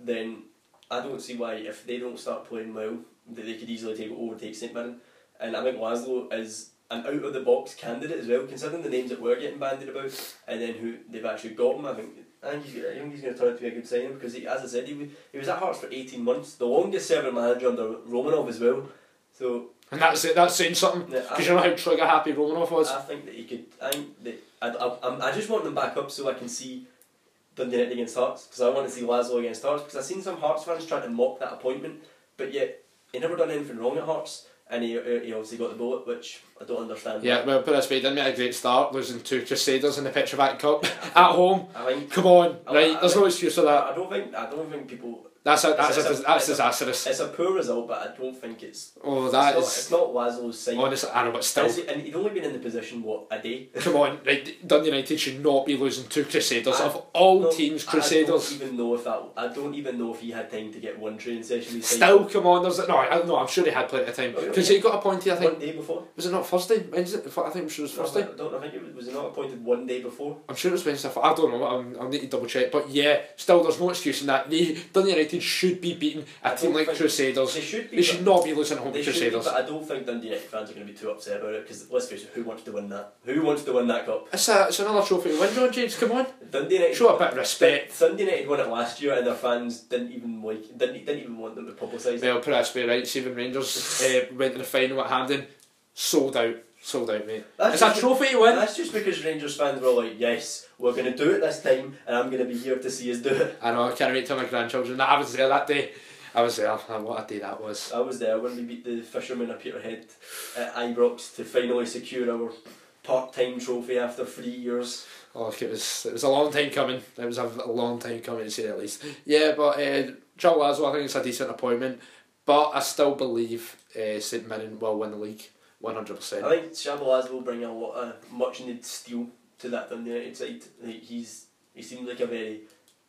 then I don't see why if they don't start playing well that they could easily take overtake St Mirren. And I think Laszlo is an out of the box candidate as well, considering the names that we're getting bandied about and then who they've actually got him. I think I think he's, I think he's going to turn out to be a good signing because he, as I said, he was, he was at Hearts for eighteen months, the longest serving manager under Romanov as well. So And that's it. That's saying something. Because you know how trigger happy Romanov was. I think that he could. I think that I, I, I just want them back up so I can see Dundee United against Hearts because I want to see Laszlo against Hearts because I've seen some Hearts fans trying to mock that appointment, but yet he never done anything wrong at Hearts and he, he obviously got the bullet, which I don't understand. Yeah, well, put it this way, he didn't make a great start, losing two Crusaders in the Petrofac Cup at home. I think Come on, I- right? I There's no think- excuse for that. I don't think I don't think people That's a, that's a, a- that's it's a- disastrous. It's a poor result, but I don't think it's. Oh, that it's, not, is it's not Laszlo's side. honestly. I know, but still. He- and he'd only been in the position what a day. Come on, right? Dundee United should not be losing to Crusaders. I- of all No, teams, I don't Crusaders. even know if that. I don't even know if he had time to get one training session. Still, come on. There's no, I, no. I'm sure he had plenty of time Oh, because he got appointed. I think one day before. was it not Thursday, Wednesday? I think it was No, Thursday. I don't. Know I think it was, was it not appointed one day before. I'm sure it was Wednesday. I don't know. I'm, I'll need to double check. But yeah, still, there's no excuse in that. They Dundee United should be beating a I team like Crusaders. They should be. They should not be losing at home to should be, Crusaders. but I don't think Dundee United fans are going to be too upset about it because let's face it, who wants to win that? Who wants to win that cup? It's, a, it's another trophy to win, John James. Come on, Dundee United. show a bit of respect. Dundee United won it last year, and their fans didn't even like didn't, didn't even want them to publicise. it. Well, put it this way, right? Seven Rangers uh, went to the final at Hampden, sold out, sold out, mate. That's it's a trophy to win. That's just because Rangers fans were like, "Yes, we're going to do it this time, and I'm going to be here to see us do it." I know, I can't wait till my grandchildren. I was there that day. I was there. and What a day that was. I was there when we beat the Fishermen of Peterhead at Ibrox to finally secure our part-time trophy after three years. Oh, it was it was a long time coming. It was a, a long time coming to say the least. Yeah, but uh, Joe Laszlo, I think it's a decent appointment. But I still believe uh, St Mirren will win the league, one hundred I think Csaba Laszlo will bring a lot of much-needed steel to that Dundee United side. Like, he's he seems like a very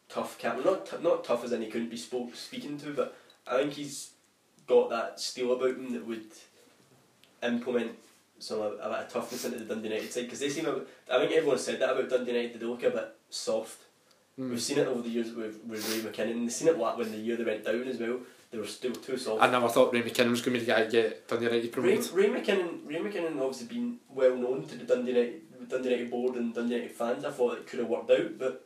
tough captain. Not t- not tough as in he couldn't be spoke speaking to, but I think he's got that steel about him that would implement some a, a bit of toughness into the Dundee United side because they seem. A, I think everyone said that about Dundee United. They look a bit soft. Mm. We've seen it over the years with, with Ray McKinnon. and We've seen it like when the year they went down as well. They were still too soft. I never thought Ray McKinnon was going to be the guy to get Dundee United Ray, promoted. Ray McKinnon, Ray McKinnon obviously been well known to the Dundee United, Dundee United board and Dundee United fans. I thought it could have worked out, but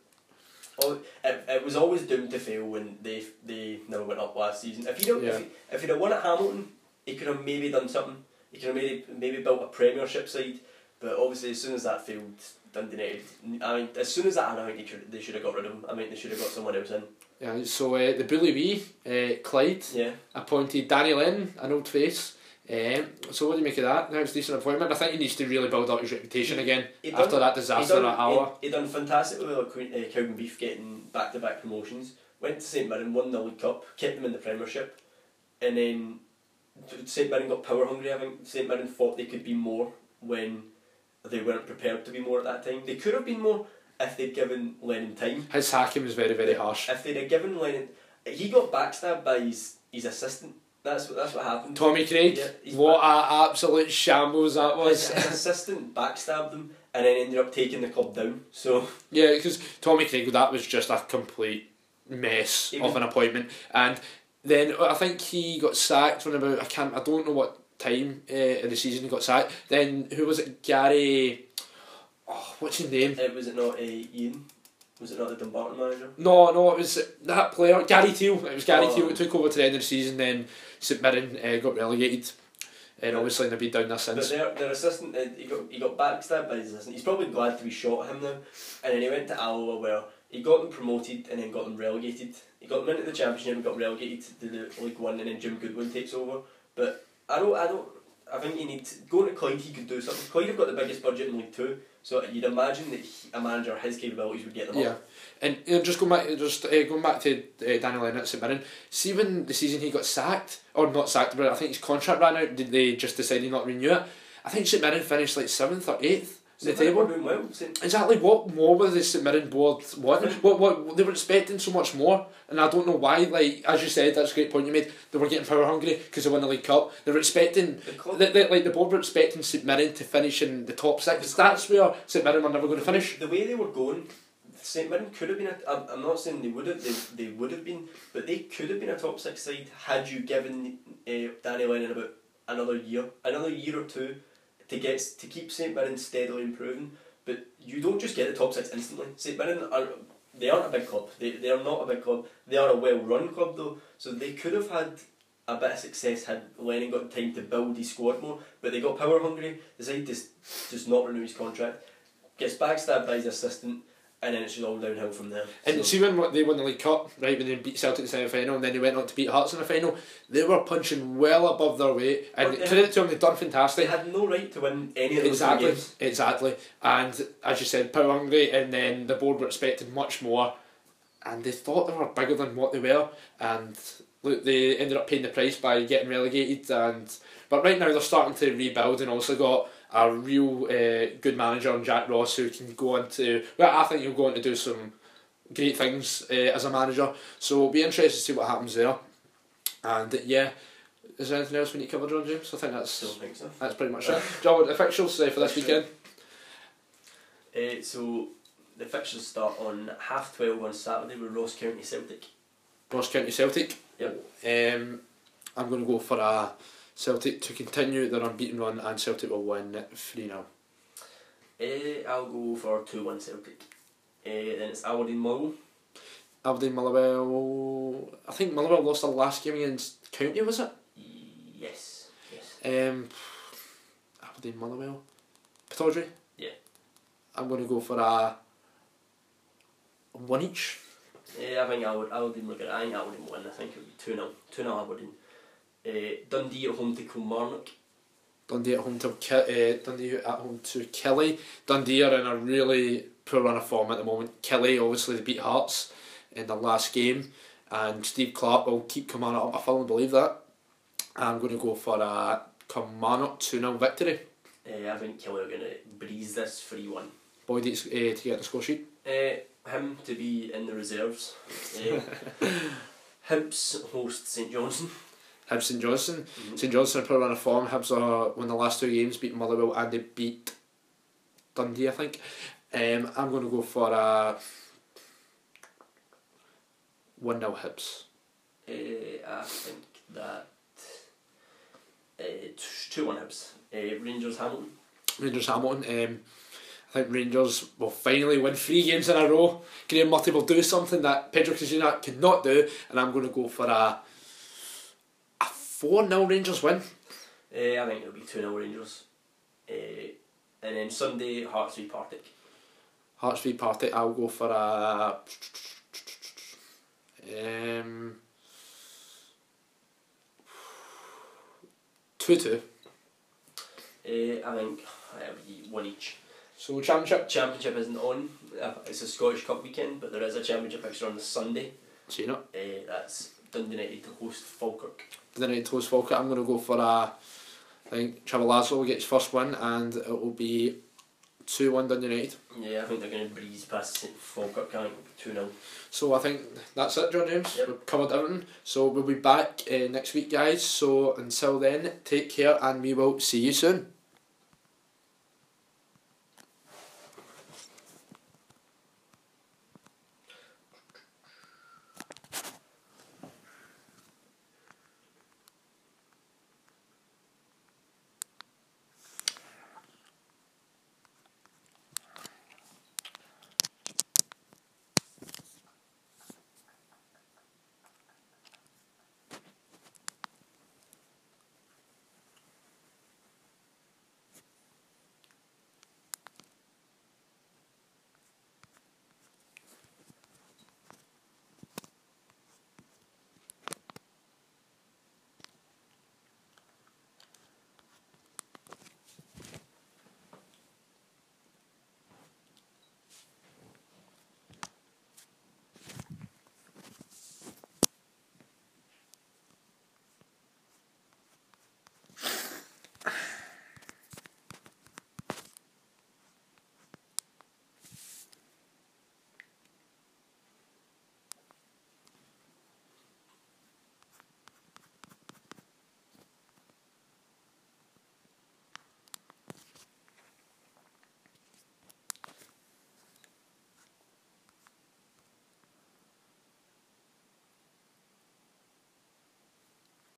oh, it, it was always doomed to fail when they they never went up last season. If you Yeah. if, he, if he'd have won at Hamilton, he could have maybe done something. He could have maybe maybe built a Premiership side, but obviously as soon as that failed, Dundee United. I mean, as soon as that happened, I think they, could, they should have got rid of him. I mean, they should have got someone else in. Yeah, so uh, the Bully Wee, uh, Clyde, Yeah. appointed Danny Lennon, an old face. Um, so what do you make of that? Now it's a decent appointment. I think he needs to really build up his reputation again after that disaster done, at Alloa. he, he done fantastic with uh, Cowdenbeath getting back to back promotions. Went to St Mirren, won the League Cup, kept them in the Premiership, and then St Mirren got power hungry. I think St Mirren thought they could be more when they weren't prepared to be more at that time. They could have been more if they'd given Lennon time. His hacking was very, very harsh. If they'd have given Lennon, he got backstabbed by his, his assistant. That's what that's what happened. Tommy Craig, Yeah, what a absolute shambles that was. his assistant backstabbed them and then ended up taking the club down. So. yeah, because Tommy Craig, that was just a complete mess of an appointment. And then I think he got sacked when about I can't I don't know what time uh, in the season he got sacked. Then who was it? Gary. Oh, what's his name? Uh, was it not uh, Ian? Was it not the Dumbarton manager? No, no, it was that player, Gary Teale. It was Gary Oh. Teale that took over to the end of the season. Then St Mirren uh, got relegated, and obviously they've been down there But since. their, their assistant, uh, he got he got backstabbed by his assistant. He's probably glad to be shot at him now. And then he went to Alloa where he got them promoted and then got them relegated. He got them into the championship and got relegated to the League One and then Jim Goodwin takes over. But I don't I don't I think you need to, going to Clyde he could do something. Clyde have got the biggest budget in League Two, so you'd imagine that he, a manager his capabilities would get them Yeah, up. and just going back, just uh, going back to uh, Daniel Lennon at St Mirren. See when the season he got sacked, or not sacked, but I think his contract ran out. Did they just decided not to renew it? I think St Mirren finished like seventh or eighth in the So they were table. doing well. Exactly what more were the St Mirren board wanting? What what they were expecting so much more, and I don't know why. Like as you said, that's a great point you made. They were getting power hungry because they won the League Cup. They were expecting. The The, the, like the board were expecting St Mirren to finish in the top six. That's where St Mirren were never going to finish. The way they were going, St Mirren could have been. A, I'm, I'm not saying they would have. They, they would have been, but they could have been a top six side had you given uh, Danny Lennon about another year, another year or two, to get to keep St Mirren steadily improving. But you don't just get the top six instantly. St Mirren are. They aren't a big club. They, they are not a big club. They are a well run club though, so they could have had a bit of success had Lennon got time to build his squad more. But they got power hungry. Decided to just not renew his contract. Gets backstabbed by his assistant, and then it's just all downhill from there. And So- see when what- they won the League Cup, right, when they beat Celtic in the semi final, and then they went on to beat Hearts in the final, they were punching well above their weight. And they- credit to them, they've done fantastic. they had no right to win any of those Exactly, games. exactly. And as you said, power hungry, and then the board were expecting much more. and they thought they were bigger than what they were, and look, they ended up paying the price by getting relegated. And but right now they're starting to rebuild, and also got a real uh, good manager on Jack Ross who can go on to. Well, I think he'll go on to do some great things uh, as a manager. So it'll be interesting to see what happens there. And uh, yeah. Is there anything else we need to cover, John James? I think that's Don't think so. that's pretty much it. John, what the fixtures uh, for this weekend? Uh, so the fixtures start on half twelve on Saturday with Ross County Celtic. Ross County Celtic. Yep. Um, I'm going to go for a Celtic to continue their unbeaten run and Celtic will win 3 0. Uh, I'll go for two one Celtic. Uh, then it's Aberdeen Mull. Aberdeen Motherwell. I think Motherwell lost their last game against County, was it? Yes. Yes. Um, Aberdeen Motherwell. Pittodrie? Yeah. I'm going to go for a one each. Uh, I think Aberdeen, Aberdeen will get. I think Aberdeen will win. I think it would be two 0 two 0 Aberdeen. Uh, Dundee at home to Kilmarnock. Dundee at home to uh, Dundee at home to Killie. Dundee are in a really poor run of form at the moment. Killie obviously they beat Hearts in the last game, and Steve Clarke will keep Kilmarnock up. I firmly believe that. I'm going to go for a Kilmarnock two 0 victory. Uh, I think Killie are going to breeze this three one. Boyd uh, to get the score sheet. Uh, him to be in the reserves. Uh, Hibs host St Johnstone. Hibs St Johnstone. Mhm. St Johnstone are poor on of form. Hibs are won the last two games, beat Motherwell and they beat Dundee, I think. Um, I'm going to go for a 1 0 Hibs. Uh, I think that uh, two one Hibs. Uh, Rangers Hamilton. Rangers Hamilton. Um, I think Rangers will finally win three games in a row. Graeme Murty will do something that Pedro Caixinha could not do, and I'm going to go for a a 4 0 Rangers win. Uh, I think it'll be two 0 Rangers. Uh, and then Sunday Hearts v Partick. Hearts v Partick, I'll go for a. Um, 2 2. Uh, I think it'll be one each. So, Championship. Championship isn't on. It's a Scottish Cup weekend, but there is a championship fixture on the Sunday. Seen it. Uh, that's Dundee United to host Falkirk. The night toast Falkirk. I'm going to go for a. I think Trevor Laszlo will get his first win, and it will be 2 1 Dundee United. Yeah, I think they're going to breeze past St Falkirk. I think two 0 So I think that's it, John James. Yep. We've covered everything. So we'll be back uh, next week, guys. So until then, take care, and we will see you soon.